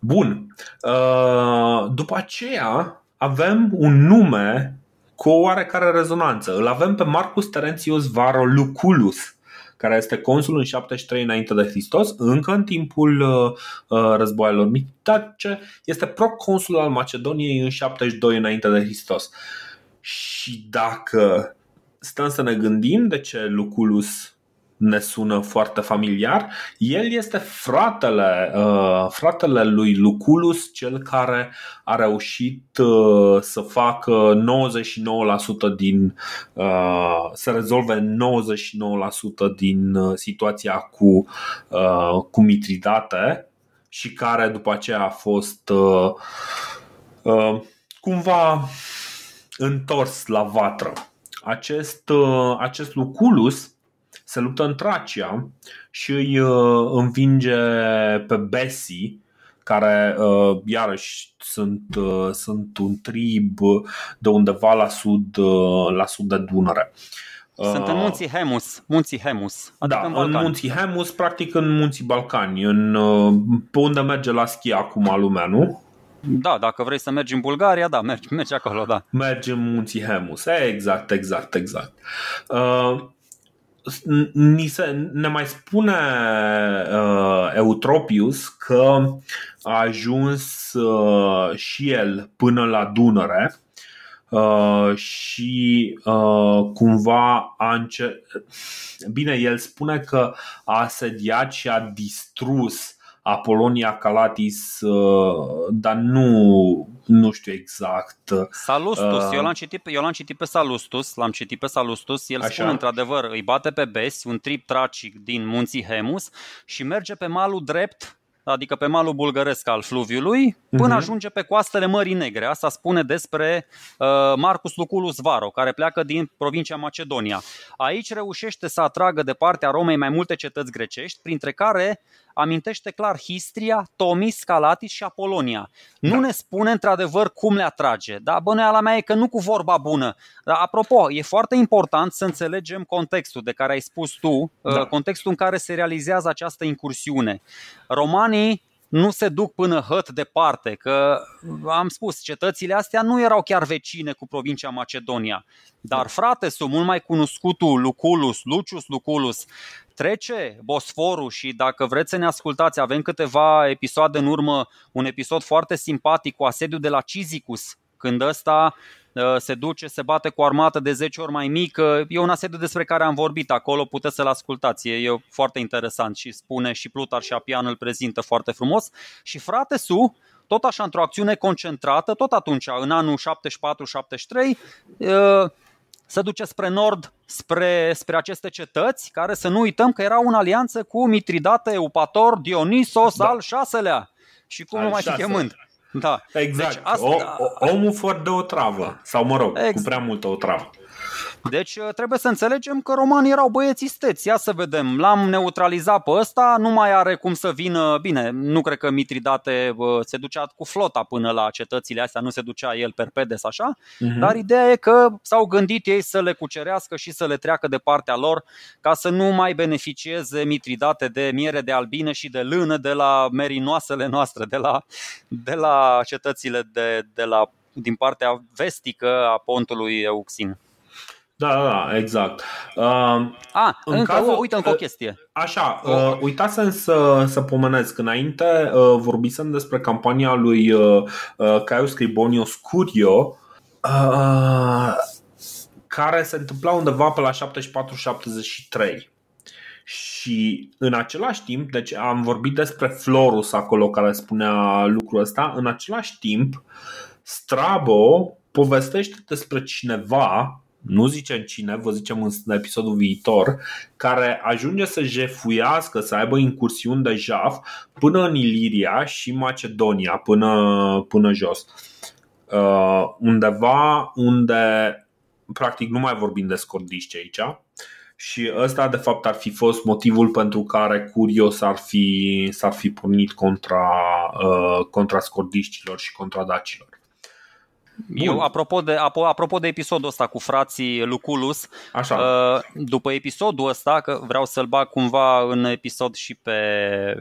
Bun. Uh, după aceea avem un nume cu o oarecare rezonanță. Îl avem pe Marcus Terentius Varo Lucullus, care este consul în 73 înainte de Hristos, încă în timpul uh, uh războaielor mitace, este proconsul al Macedoniei în 72 înainte de Hristos. Și dacă stăm să ne gândim de ce Lucullus ne sună foarte familiar. El este fratele, uh, fratele lui Luculus, cel care a reușit uh, să facă 99% din uh, să rezolve 99% din uh, situația cu, uh, cu Mitridate și care după aceea a fost uh, uh, cumva întors la vatră. Acest, uh, acest Luculus se luptă în Tracia și îi uh, învinge pe Bessi, care uh, iarăși sunt, uh, sunt un trib de undeva la sud, la sud de Dunăre. Sunt în munții Hemus, munții Hemus. Adică da, în, în munții Hemus, practic în munții Balcani, în, pe unde merge la schi acum lumea, nu? Da, dacă vrei să mergi în Bulgaria, da, mergi, mergi acolo, da. Mergi în munții Hemus, exact, exact, exact. Uh, ni se, ne mai spune uh, Eutropius că a ajuns uh, și el până la Dunăre uh, și uh, cumva a înce- Bine, el spune că a asediat și a distrus Apolonia Calatis, uh, dar nu, nu știu exact. Salustus, uh, eu, l-am citit, eu l-am citit pe Salustus, l-am citit pe Salustus, el Așa. spune într-adevăr, îi bate pe Besi, un trip tracic din munții Hemus și merge pe malul drept adică pe malul bulgăresc al fluviului, până uh-huh. ajunge pe coastele Mării Negre. Asta spune despre uh, Marcus Luculus Varo, care pleacă din provincia Macedonia. Aici reușește să atragă de partea Romei mai multe cetăți grecești, printre care amintește clar Histria, Tomis, Calatis și Apolonia. Nu da. ne spune într-adevăr cum le atrage, dar bănuiala mea e că nu cu vorba bună. Dar apropo, e foarte important să înțelegem contextul de care ai spus tu, da. Uh, contextul în care se realizează această incursiune. Romanii nu se duc până hăt departe, că am spus, cetățile astea nu erau chiar vecine cu provincia Macedonia. Dar frate, sunt mult mai cunoscutul Luculus, Lucius Luculus, trece Bosforul și dacă vreți să ne ascultați, avem câteva episoade în urmă, un episod foarte simpatic cu asediul de la Cizicus, când ăsta uh, se duce, se bate cu o armată de 10 ori mai mică. E un asediu despre care am vorbit acolo, puteți să-l ascultați. E foarte interesant și spune și Plutar și Apian îl prezintă foarte frumos. Și frate Su, tot așa într-o acțiune concentrată, tot atunci, în anul 74-73, se duce spre nord, spre, spre aceste cetăți, care să nu uităm că erau în alianță cu Mitridate, Eupator, Dionisos da. al șaselea. Și cum al nu mai fi chemând. Da. Exact. Deci asta... o, o, omul fără de o travă. Sau mă rog, exact. cu prea multă o travă. Deci uh, trebuie să înțelegem că romanii erau băieți isteți. Ia să vedem, l-am neutralizat pe ăsta, nu mai are cum să vină, bine, nu cred că Mitridate se ducea cu flota până la cetățile astea, nu se ducea el perpedes așa, uh-huh. dar ideea e că s-au gândit ei să le cucerească și să le treacă de partea lor ca să nu mai beneficieze Mitridate de miere de albine și de lână de la merinoasele noastre, de la, de la cetățile de, de la, din partea vestică a pontului Euxin. Da, da, da, exact. Uh, A, în încă, cazul, uite, încă o chestie. Așa, uh, uitasem să, să pomenesc. Înainte uh, vorbisem despre campania lui uh, uh, Caius Scribonius Curio, uh, care se întâmpla undeva pe la 74-73. Și în același timp, deci am vorbit despre Florus acolo care spunea lucrul ăsta, în același timp Strabo povestește despre cineva nu zicem cine, vă zicem în episodul viitor, care ajunge să jefuiască, să aibă incursiuni de jaf până în Iliria și Macedonia, până, până jos. Uh, undeva unde, practic, nu mai vorbim de scordiști aici, și ăsta de fapt ar fi fost motivul pentru care Curios ar fi, s-ar fi pornit contra, uh, contra scordiștilor și contra dacilor. Eu, apropo de, apropo de episodul ăsta cu frații Luculus, Așa. Uh, după episodul ăsta, că vreau să-l bag cumva în episod și pe,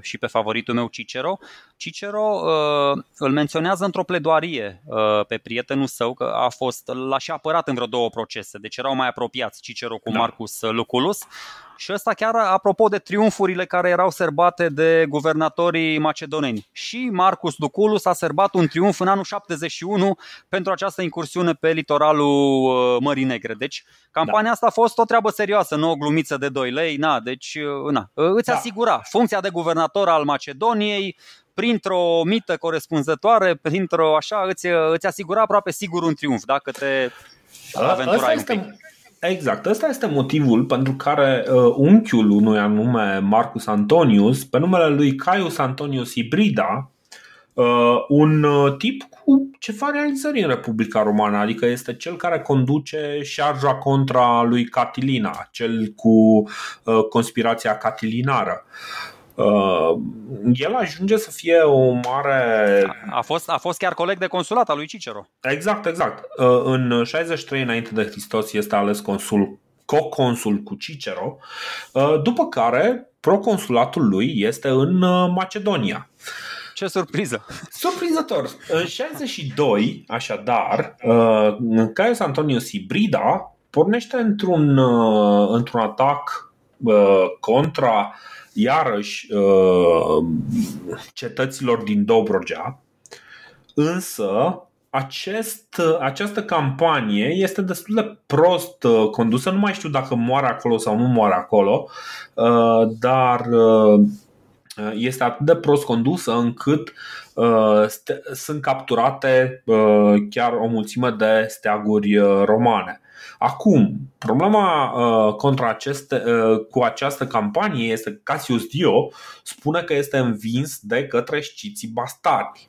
și pe favoritul meu Cicero, Cicero uh, îl menționează într-o pledoarie uh, pe prietenul său, că a fost, l-a și apărat în vreo două procese, deci erau mai apropiați Cicero cu da. Marcus Luculus și ăsta chiar apropo de triumfurile care erau serbate de guvernatorii macedoneni. Și Marcus Lucullus a serbat un triumf în anul 71 pentru această incursiune pe litoralul uh, Mării Negre. Deci campania da. asta a fost o treabă serioasă, nu o glumiță de 2 lei, na, deci uh, na, uh, îți da. asigura funcția de guvernator al Macedoniei, printr-o mită corespunzătoare, printr-o așa, îți, îți asigura aproape sigur un triumf dacă te aventurai un pic. Exact, ăsta este motivul pentru care uh, unchiul unui anume Marcus Antonius, pe numele lui Caius Antonius Ibrida, uh, un uh, tip cu ceva realizări în Republica Romană, adică este cel care conduce șarja contra lui Catilina, cel cu uh, conspirația catilinară. Uh, el ajunge să fie o mare. A fost, a fost chiar coleg de consulat al lui Cicero. Exact, exact. Uh, în 63 înainte de Hristos este ales consul, co-consul cu Cicero, uh, după care proconsulatul lui este în Macedonia. Ce surpriză! Surprinzător! În 62, așadar, Caius Antonius Ibrida pornește într-un, într-un atac contra iarăși uh, cetăților din Dobrogea, însă acest, această campanie este destul de prost uh, condusă, nu mai știu dacă moare acolo sau nu moare acolo, uh, dar este atât de prost condusă încât uh, sunt capturate uh, chiar o mulțime de steaguri uh, romane. Acum, problema uh, contra aceste, uh, cu această campanie este că Cassius Dio spune că este învins de către sciții bastardi.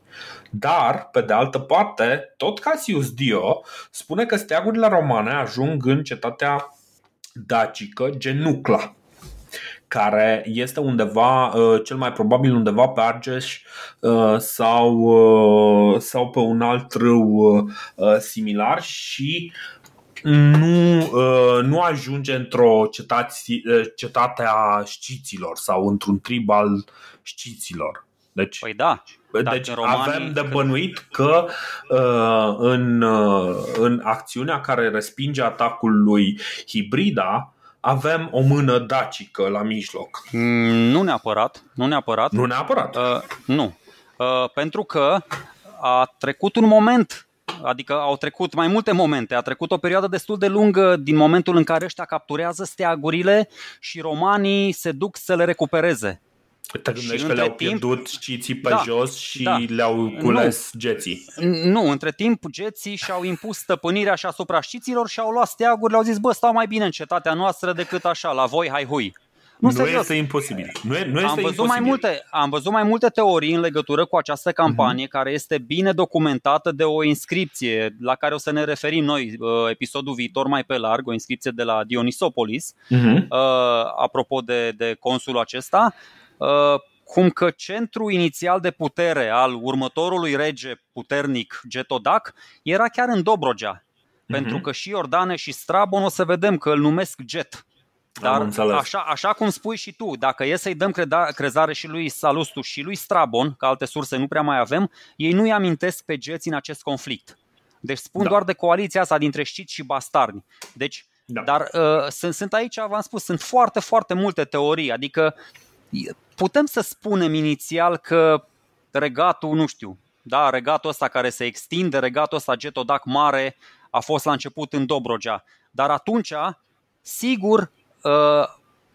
Dar, pe de altă parte, tot Cassius Dio spune că steagurile romane ajung în cetatea dacică Genucla care este undeva, uh, cel mai probabil undeva pe Argeș uh, sau, uh, sau pe un alt râu similar și nu, nu ajunge într-o cetate, cetate a șciților sau într-un trib al șciților. Deci, păi da, deci romanii... avem de bănuit că uh, în, uh, în acțiunea care respinge atacul lui Hibrida avem o mână dacică la mijloc. Mm, nu neapărat, nu neapărat. Nu neapărat. Uh, nu. Uh, pentru că a trecut un moment Adică au trecut mai multe momente, a trecut o perioadă destul de lungă din momentul în care ăștia capturează steagurile și romanii se duc să le recupereze. Te gândești că le-au timp, pierdut sciții pe da, jos și da, le-au cules nu, geții. Nu, între timp geții și-au impus stăpânirea și asupra sciților și au luat steaguri, le-au zis, bă, stau mai bine în cetatea noastră decât așa, la voi, hai hui. Nu, nu este imposibil. Nu, e, nu este am, văzut imposibil. Mai multe, am văzut mai multe teorii în legătură cu această campanie, uh-huh. care este bine documentată de o inscripție la care o să ne referim noi uh, episodul viitor mai pe larg, o inscripție de la Dionisopolis, uh-huh. uh, apropo de, de consulul acesta. Uh, cum că centrul inițial de putere al următorului rege puternic, Getodac, era chiar în Dobrogea. Uh-huh. Pentru că și Iordane și Strabon o să vedem că îl numesc Get. Dar așa, așa cum spui și tu, dacă e să-i dăm creda, crezare și lui Salustu și lui Strabon, că alte surse nu prea mai avem, ei nu-i amintesc pe geți în acest conflict. Deci spun da. doar de coaliția asta dintre știți și bastardi. Deci, da. Dar uh, sunt, sunt aici, v-am spus, sunt foarte, foarte multe teorii. Adică putem să spunem inițial că regatul, nu știu, da, regatul ăsta care se extinde, regatul ăsta Getodac mare, a fost la început în Dobrogea. Dar atunci, sigur, uh,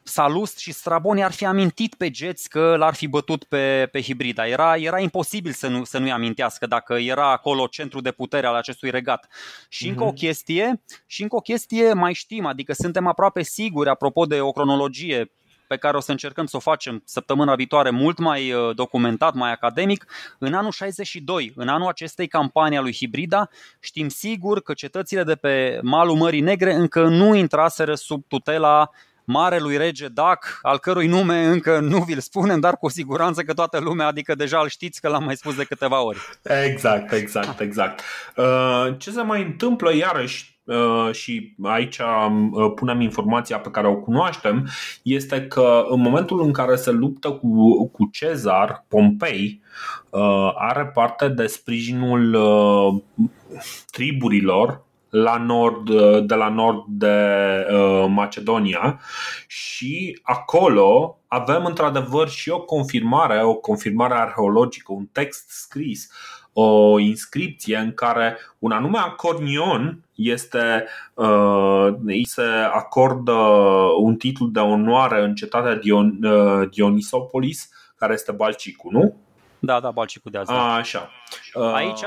Salust și Straboni ar fi amintit pe Geți că l-ar fi bătut pe, pe Hibrida. Era, era imposibil să, nu, să nu-i amintească dacă era acolo centru de putere al acestui regat. Și uh-huh. încă o mhm. chestie, și încă o chestie mai știm, adică suntem aproape siguri, apropo de o cronologie pe care o să încercăm să o facem săptămâna viitoare mult mai uh, documentat, mai academic, în anul 62, în anul acestei campanii a lui Hibrida, știm sigur că cetățile de pe malul Mării Negre încă nu intraseră sub tutela marelui rege Dac, al cărui nume încă nu vi-l spunem, dar cu siguranță că toată lumea, adică deja îl știți că l-am mai spus de câteva ori. Exact, exact, exact. Uh, ce se mai întâmplă iarăși Uh, și aici uh, punem informația pe care o cunoaștem, este că în momentul în care se luptă cu, cu Cezar, Pompei uh, are parte de sprijinul triburilor la nord, de la nord de Macedonia și acolo avem într-adevăr și o confirmare, o confirmare arheologică, un text scris o inscripție în care un anume acornion este, uh, îi se acordă un titlu de onoare în cetatea Dion, uh, Dionisopolis, care este Balcicu, nu? Da, da, Balcicul de azi. A, așa. Uh... Aici,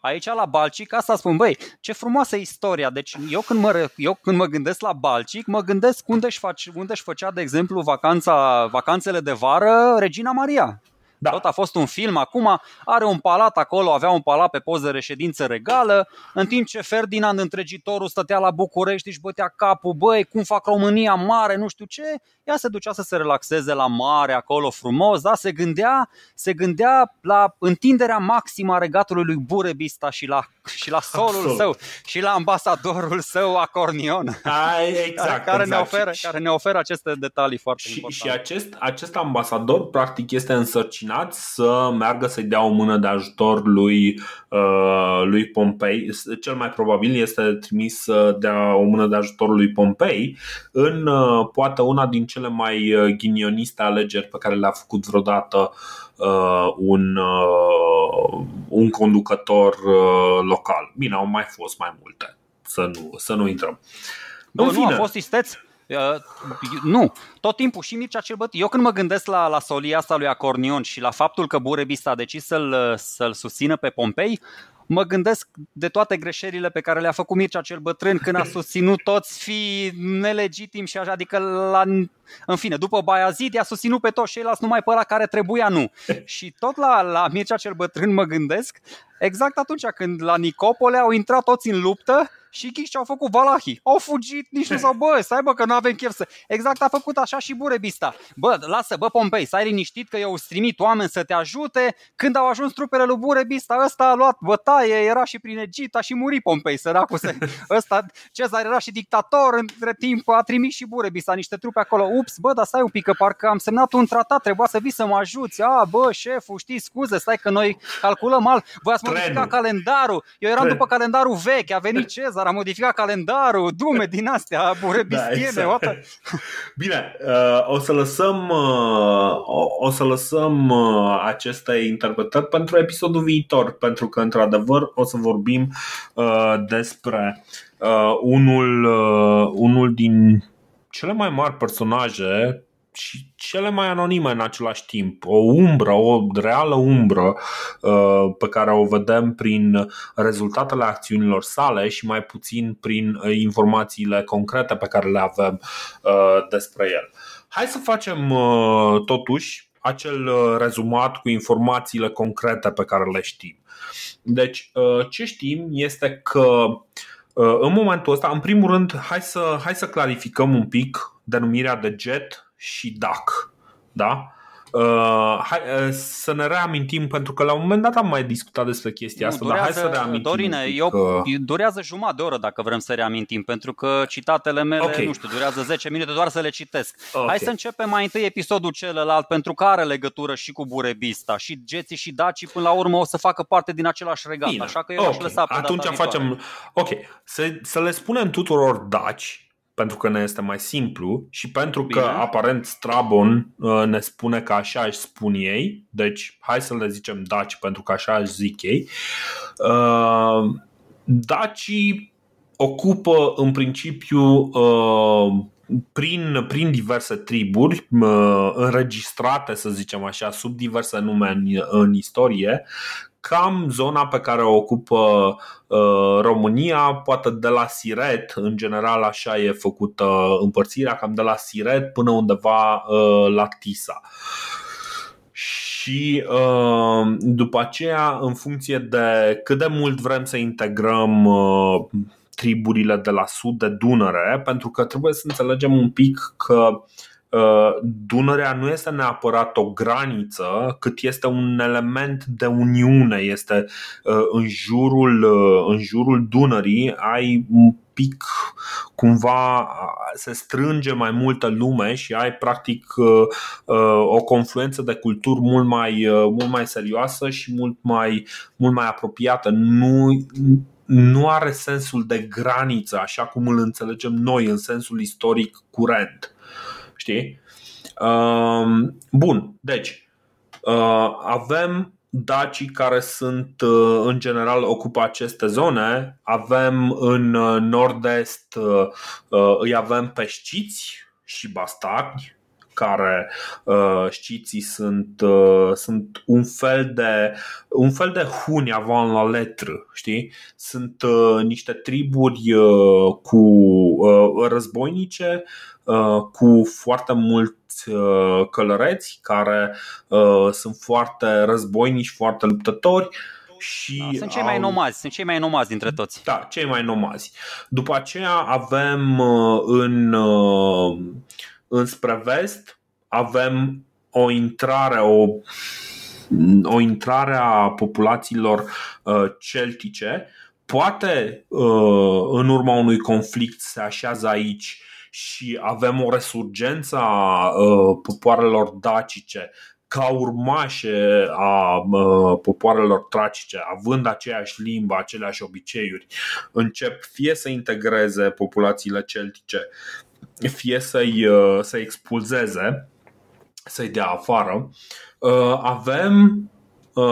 aici la Balcic, asta spun, băi, ce frumoasă istoria. Deci eu când mă, eu când mă gândesc la Balcic, mă gândesc unde își, face, unde își făcea, de exemplu, vacanța, vacanțele de vară Regina Maria. Da. Tot a fost un film, acum are un palat acolo, avea un palat pe poză de reședință regală, în timp ce Ferdinand întregitorul stătea la București și bătea capul, băi, cum fac România mare, nu știu ce, ea se ducea să se relaxeze la mare, acolo frumos, da, se gândea, se gândea la întinderea maximă a regatului lui Burebista și la, și la solul Absolut. său și la ambasadorul său Acornion. (laughs) Ai, exact, care, exact. Ne oferă, care ne oferă aceste detalii foarte și, importante. Și acest, acest ambasador practic este însărcinat să meargă să-i dea o mână de ajutor lui, uh, lui Pompei. Cel mai probabil este trimis să dea o mână de ajutor lui Pompei în uh, poate una din cele cele mai uh, ghinioniste alegeri pe care le-a făcut vreodată uh, un, uh, un conducător uh, local. Bine, au mai fost mai multe, să nu, să nu intrăm. Bă, nu, a fost isteț, Uh, nu, tot timpul și Mircea cel Bătrân. Eu când mă gândesc la, la solia asta lui Acornion și la faptul că Burebist a decis să-l, să-l susțină pe Pompei, mă gândesc de toate greșelile pe care le-a făcut Mircea cel bătrân când a (laughs) susținut toți fi nelegitim și așa, adică la, în fine, după Baiazid i-a susținut pe toți ceilalți numai pe ăla care trebuia nu. (laughs) Și tot la, la Mircea cel bătrân mă gândesc, exact atunci când la Nicopole au intrat toți în luptă și ghiși ce au făcut Valahii. Au fugit, nici nu s-au, bă, stai bă că nu avem chef să... Exact a făcut așa și Burebista. Bă, lasă, bă, Pompei, stai liniștit că eu trimit oameni să te ajute. Când au ajuns trupele lui Burebista, ăsta a luat bătaie, era și prin Egipt, a și muri Pompei, săracul. Să... (laughs) Ăsta, Cezar era și dictator, între timp a trimis și Burebista niște trupe acolo. Ups, bă, dar stai un pic, că parcă am semnat un tratat, trebuia să vii să mă ajuți. A, bă, șeful, știi, scuze, stai că noi calculăm mal. Voi ați modificat calendarul. Eu eram Tren. după calendarul vechi, a venit (laughs) Cezar, a modificat calendarul, dume din astea, burebistiene. Da, exact. (laughs) Bine, uh, o să lăsăm, uh, o să lăsăm uh, aceste interpretări pentru episodul viitor, pentru că, într-adevăr, o să vorbim despre unul, unul din cele mai mari personaje și cele mai anonime în același timp. O umbră, o reală umbră uh, pe care o vedem prin rezultatele acțiunilor sale și mai puțin prin uh, informațiile concrete pe care le avem uh, despre el. Hai să facem totuși acel rezumat cu informațiile concrete pe care le știm. Deci, ce știm este că în momentul ăsta, în primul rând, hai să, hai să clarificăm un pic denumirea de jet și DAC. Da? Uh, hai, uh, să ne reamintim, pentru că la un moment dat am mai discutat despre chestia nu, asta, durează, dar hai să reamintim. Dorine, eu, că... durează jumătate de oră dacă vrem să reamintim, pentru că citatele mele, okay. nu știu, durează 10 minute doar să le citesc. Okay. Hai să începem mai întâi episodul celălalt, pentru că are legătură și cu Burebista, și Geții și Daci până la urmă o să facă parte din același regat, Bine. așa că eu okay. aș lăsa pe Atunci facem, ok, să, să le spunem tuturor Daci, pentru că ne este mai simplu și pentru Bine. că aparent Strabon uh, ne spune că așa își spun ei, deci hai să le zicem daci pentru că așa își zic ei. Uh, dacii ocupă în principiu uh, prin, prin diverse triburi înregistrate, să zicem așa, sub diverse nume în, în istorie, cam zona pe care o ocupă uh, România, poate de la Siret, în general așa e făcută împărțirea, cam de la Siret până undeva uh, la Tisa. Și uh, după aceea, în funcție de cât de mult vrem să integrăm uh, triburile de la sud de Dunăre, pentru că trebuie să înțelegem un pic că uh, Uh, Dunărea nu este neapărat o graniță, cât este un element de uniune. Este uh, în jurul, uh, în jurul Dunării ai un pic cumva se strânge mai multă lume și ai practic o confluență de culturi mult mai, mult mai serioasă și mult mai, mult mai apropiată. Nu, nu are sensul de graniță așa cum îl înțelegem noi în sensul istoric curent știi? Um, bun, deci uh, avem dacii care sunt uh, în general ocupă aceste zone. Avem în uh, nord-est îi avem pe știți și bastardi care știții sunt, sunt un fel de un fel de huni avant la letră, știi? Sunt niște triburi cu războinice Uh, cu foarte mulți uh, călăreți care uh, sunt foarte războinici, foarte luptători. Și da, sunt cei mai nomazi, sunt cei mai nomazi dintre toți. Da, cei mai nomazi. După aceea avem în, înspre vest, avem o intrare, o, o intrare a populațiilor celtice. Poate în urma unui conflict se așează aici și avem o resurgență a uh, popoarelor dacice ca urmașe a uh, popoarelor tracice, având aceeași limbă, aceleași obiceiuri, încep fie să integreze populațiile celtice, fie să-i, uh, să expulzeze, să-i dea afară. Avem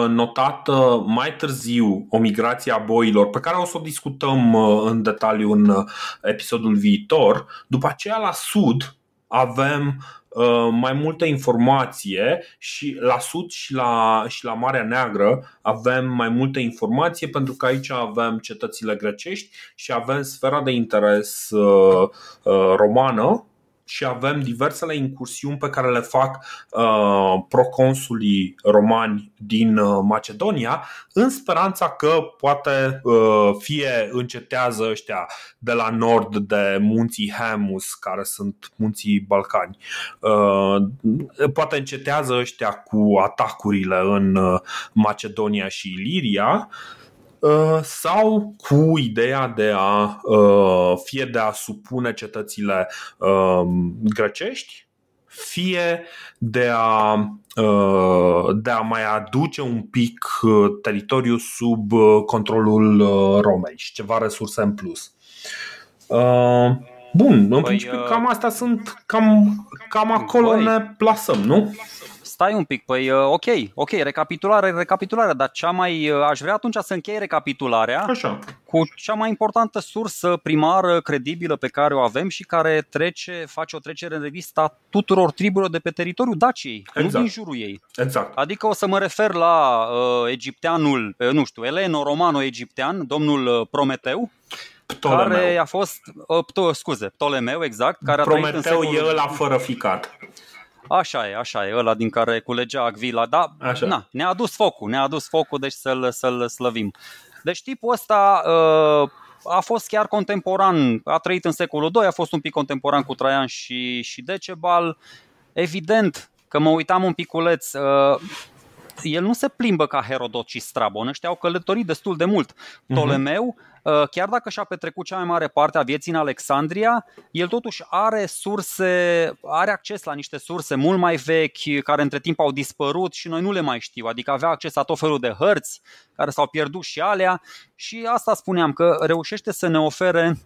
notată mai târziu o migrație a boilor, pe care o să o discutăm în detaliu în episodul viitor. După aceea, la sud, avem Uh, mai multă informație și la sud și la, și la Marea Neagră avem mai multă informație pentru că aici avem cetățile grecești și avem sfera de interes uh, uh, romană și avem diversele incursiuni pe care le fac uh, proconsulii romani din uh, Macedonia, în speranța că poate uh, fie încetează ăștia de la nord de munții Haemus, care sunt munții Balcani, uh, poate încetează ăștia cu atacurile în uh, Macedonia și Iliria Uh, sau cu ideea de a uh, fie de a supune cetățile um, grecești, fie de a, uh, de a mai aduce un pic teritoriul sub controlul Romei și ceva resurse în plus. Bun, în păi, principiu cam astea sunt, cam, cam acolo băi, ne plasăm, nu? Stai un pic, păi uh, ok, ok, recapitulare, recapitulare, dar cea mai, uh, aș vrea atunci să închei recapitularea Așa. cu cea mai importantă sursă primară credibilă pe care o avem și care trece, face o trecere în revista tuturor triburilor de pe teritoriul Daciei, exact. nu din jurul ei. Exact. Adică o să mă refer la uh, egipteanul, uh, nu știu, eleno-romano-egiptean, domnul uh, Prometeu, Ptolemeu. care a fost, uh, scuze, Ptolemeu, exact, care Prometeu a trăit în secolul... e ăla fără ficat. Așa e, așa e, ăla din care culegea Agvila, da, așa. Na, ne-a adus focul, ne-a adus focul, deci să-l, să-l slăvim. Deci tipul ăsta uh, a fost chiar contemporan, a trăit în secolul II, a fost un pic contemporan cu Traian și, și Decebal. Evident că mă uitam un piculeț, uh, el nu se plimbă ca Herodot și Strabon, ăștia au călătorit destul de mult. Mhm. Ptolemeu, uh-huh. Chiar dacă și-a petrecut cea mai mare parte a vieții în Alexandria, el totuși are surse, are acces la niște surse mult mai vechi, care între timp au dispărut și noi nu le mai știu, adică avea acces la tot felul de hărți care s-au pierdut și alea. Și asta spuneam, că reușește să ne ofere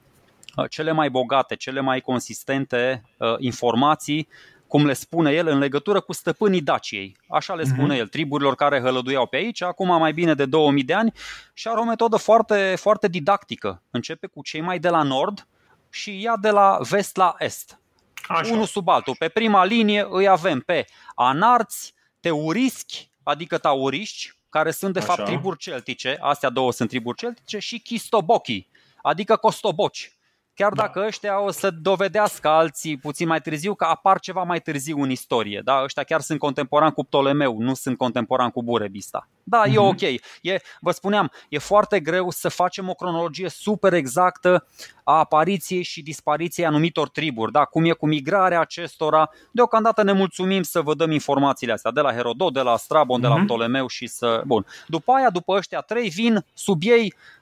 uh, cele mai bogate, cele mai consistente uh, informații cum le spune el, în legătură cu stăpânii Daciei. Așa le spune uh-huh. el, triburilor care hălăduiau pe aici, acum mai bine de 2000 de ani și are o metodă foarte, foarte didactică. Începe cu cei mai de la nord și ia de la vest la est. Așa. Unul sub altul. Pe prima linie îi avem pe anarți, teurischi, adică tauriști, care sunt de Așa. fapt triburi celtice, astea două sunt triburi celtice, și chistobochi, adică costoboci. Chiar da. dacă ăștia o să dovedească alții puțin mai târziu că apar ceva mai târziu în istorie. Da? Ăștia chiar sunt contemporan cu Ptolemeu, nu sunt contemporan cu Burebista. Da, mm-hmm. e mhm. ok. E, vă spuneam, e foarte greu să facem o cronologie super exactă a apariției și dispariției anumitor triburi. Da? Cum e cu migrarea acestora. Deocamdată ne mulțumim să vă dăm informațiile astea de la Herodot, de la Strabon, mm-hmm. de la mhm. Ptolemeu și să... Bun. După aia, după ăștia trei, vin sub ei uh,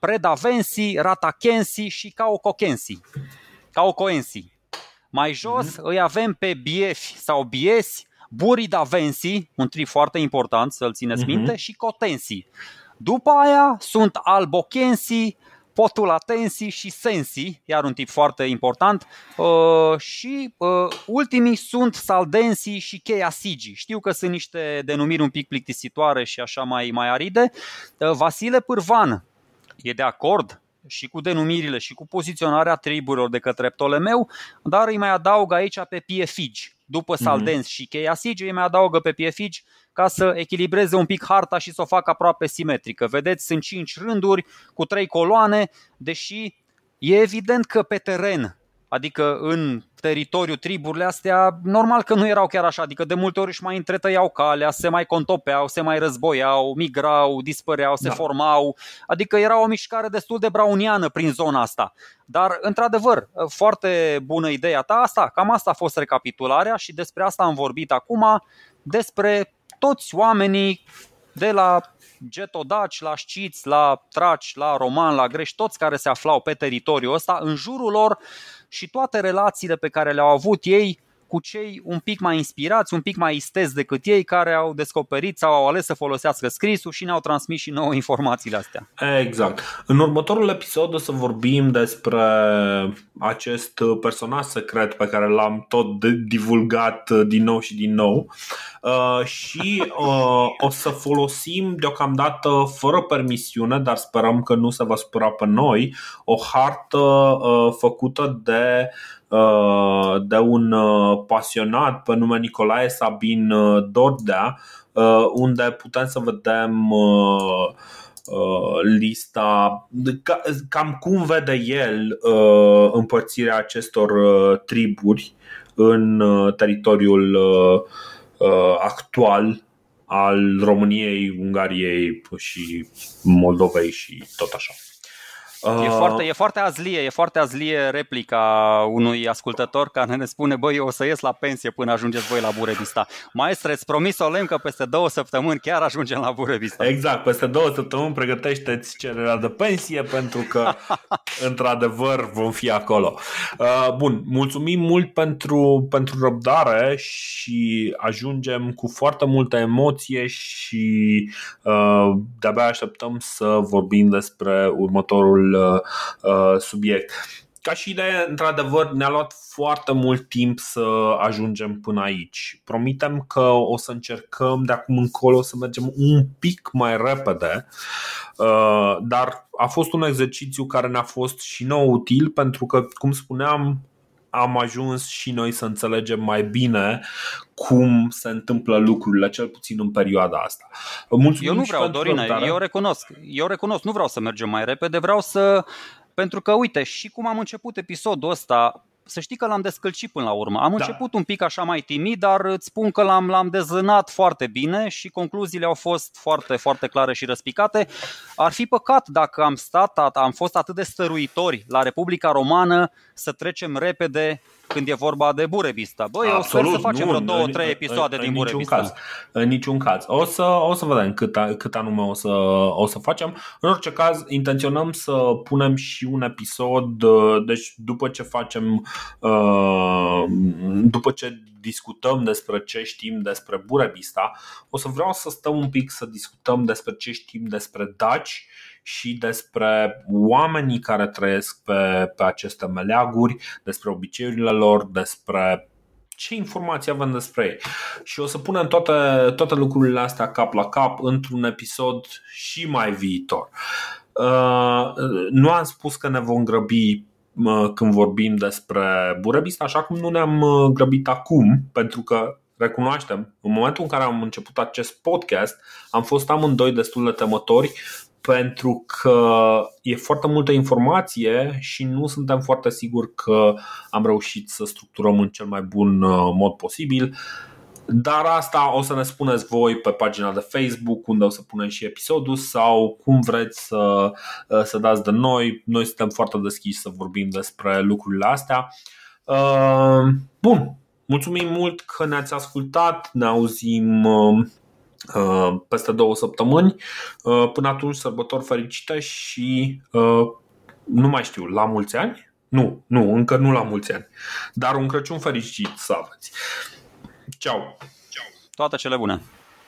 Predavensi, Ratakensi și Caocokensi. Caocoensi. Mai jos mm-hmm. îi avem pe Biefi sau Biesi, Buridavensi, un trip foarte important să-l țineți mm-hmm. minte, și Cotensi. După aia sunt Albokensi, Potulatensi și Sensi, iar un tip foarte important, uh, și uh, ultimii sunt Saldensi și Cheiasigi. Știu că sunt niște denumiri un pic plictisitoare și așa mai, mai aride. Uh, Vasile Pârvan, e de acord și cu denumirile și cu poziționarea triburilor de către Ptolemeu, dar îi mai adaugă aici pe piefigi. După mhm. Saldens mm-hmm. și Cheia Sige, îi mai adaugă pe piefigi ca să echilibreze un pic harta și să o facă aproape simetrică. Vedeți, sunt cinci rânduri cu trei coloane, deși e evident că pe teren Adică în teritoriul triburile astea, normal că nu erau chiar așa, adică de multe ori își mai întretăiau calea, se mai contopeau, se mai războiau, migrau, dispăreau, se da. formau, adică era o mișcare destul de brauniană prin zona asta. Dar, într-adevăr, foarte bună ideea ta asta, cam asta a fost recapitularea și despre asta am vorbit acum, despre toți oamenii de la getodaci, la sciți, la traci, la roman, la greși, toți care se aflau pe teritoriul ăsta, în jurul lor și toate relațiile pe care le-au avut ei cu cei un pic mai inspirați, un pic mai isteți decât ei, care au descoperit sau au ales să folosească scrisul și ne-au transmis și nouă informațiile astea. Exact. În următorul episod o să vorbim despre acest personaj secret pe care l-am tot divulgat din nou și din nou uh, și uh, o să folosim deocamdată fără permisiune, dar sperăm că nu se va supăra pe noi, o hartă uh, făcută de Uh, de un uh, pasionat pe nume Nicolae Sabin uh, Dordea, unde putem să vedem lista, cam cum vede el împărțirea acestor triburi în teritoriul actual al României, Ungariei și Moldovei și tot așa. Uh... E, foarte, e foarte azlie, e foarte azlie replica unui ascultător care ne spune Băi, eu o să ies la pensie până ajungeți voi la Burebista. Maestre, îți promis solemn că peste două săptămâni chiar ajungem la Burebista. Exact, peste două săptămâni pregătește-ți cererea de pensie pentru că (laughs) într-adevăr vom fi acolo. Uh, bun, mulțumim mult pentru, pentru răbdare și ajungem cu foarte multă emoție și uh, de-abia așteptăm să vorbim despre următorul Uh, uh, subiect. Ca și idee, într-adevăr, ne-a luat foarte mult timp să ajungem până aici. Promitem că o să încercăm de acum încolo să mergem un pic mai repede, uh, dar a fost un exercițiu care ne-a fost și nou util pentru că, cum spuneam, am ajuns și noi să înțelegem mai bine cum se întâmplă lucrurile, cel puțin în perioada asta. Mulțumim eu nu vreau, Dorina, eu recunosc, eu recunosc, nu vreau să mergem mai repede, vreau să pentru că, uite, și cum am început episodul ăsta, să știi că l-am descălcit până la urmă. Am da. început un pic așa mai timid, dar îți spun că l-am, l-am dezânat foarte bine și concluziile au fost foarte, foarte clare și răspicate. Ar fi păcat dacă am stat, am fost atât de stăruitori la Republica Romană să trecem repede când e vorba de Burebista. Băi, eu sper să facem nu, vreo două, trei episoade în, din în Burebista. Niciun caz, în niciun caz. O să, o să vedem cât, cât anume o să, o să facem. În orice caz, intenționăm să punem și un episod, uh, deci după ce facem, uh, după ce discutăm despre ce știm despre Burebista, o să vreau să stăm un pic să discutăm despre ce știm despre Daci și despre oamenii care trăiesc pe, pe aceste meleaguri, despre obiceiurile lor, despre ce informații avem despre ei. Și o să punem toate, toate lucrurile astea cap la cap într-un episod și mai viitor. Uh, nu am spus că ne vom grăbi uh, când vorbim despre Burebista, așa cum nu ne-am uh, grăbit acum, pentru că recunoaștem, în momentul în care am început acest podcast, am fost amândoi destul de temători pentru că e foarte multă informație și nu suntem foarte siguri că am reușit să structurăm în cel mai bun uh, mod posibil. Dar asta o să ne spuneți voi pe pagina de Facebook, unde o să punem și episodul sau cum vreți să, uh, să dați de noi. Noi suntem foarte deschiși să vorbim despre lucrurile astea. Uh, bun, mulțumim mult că ne-ați ascultat. Ne auzim Uh, peste două săptămâni. Uh, până atunci, sărbători fericite și uh, nu mai știu, la mulți ani? Nu, nu, încă nu la mulți ani. Dar un Crăciun fericit să aveți. Ceau! Toate cele bune!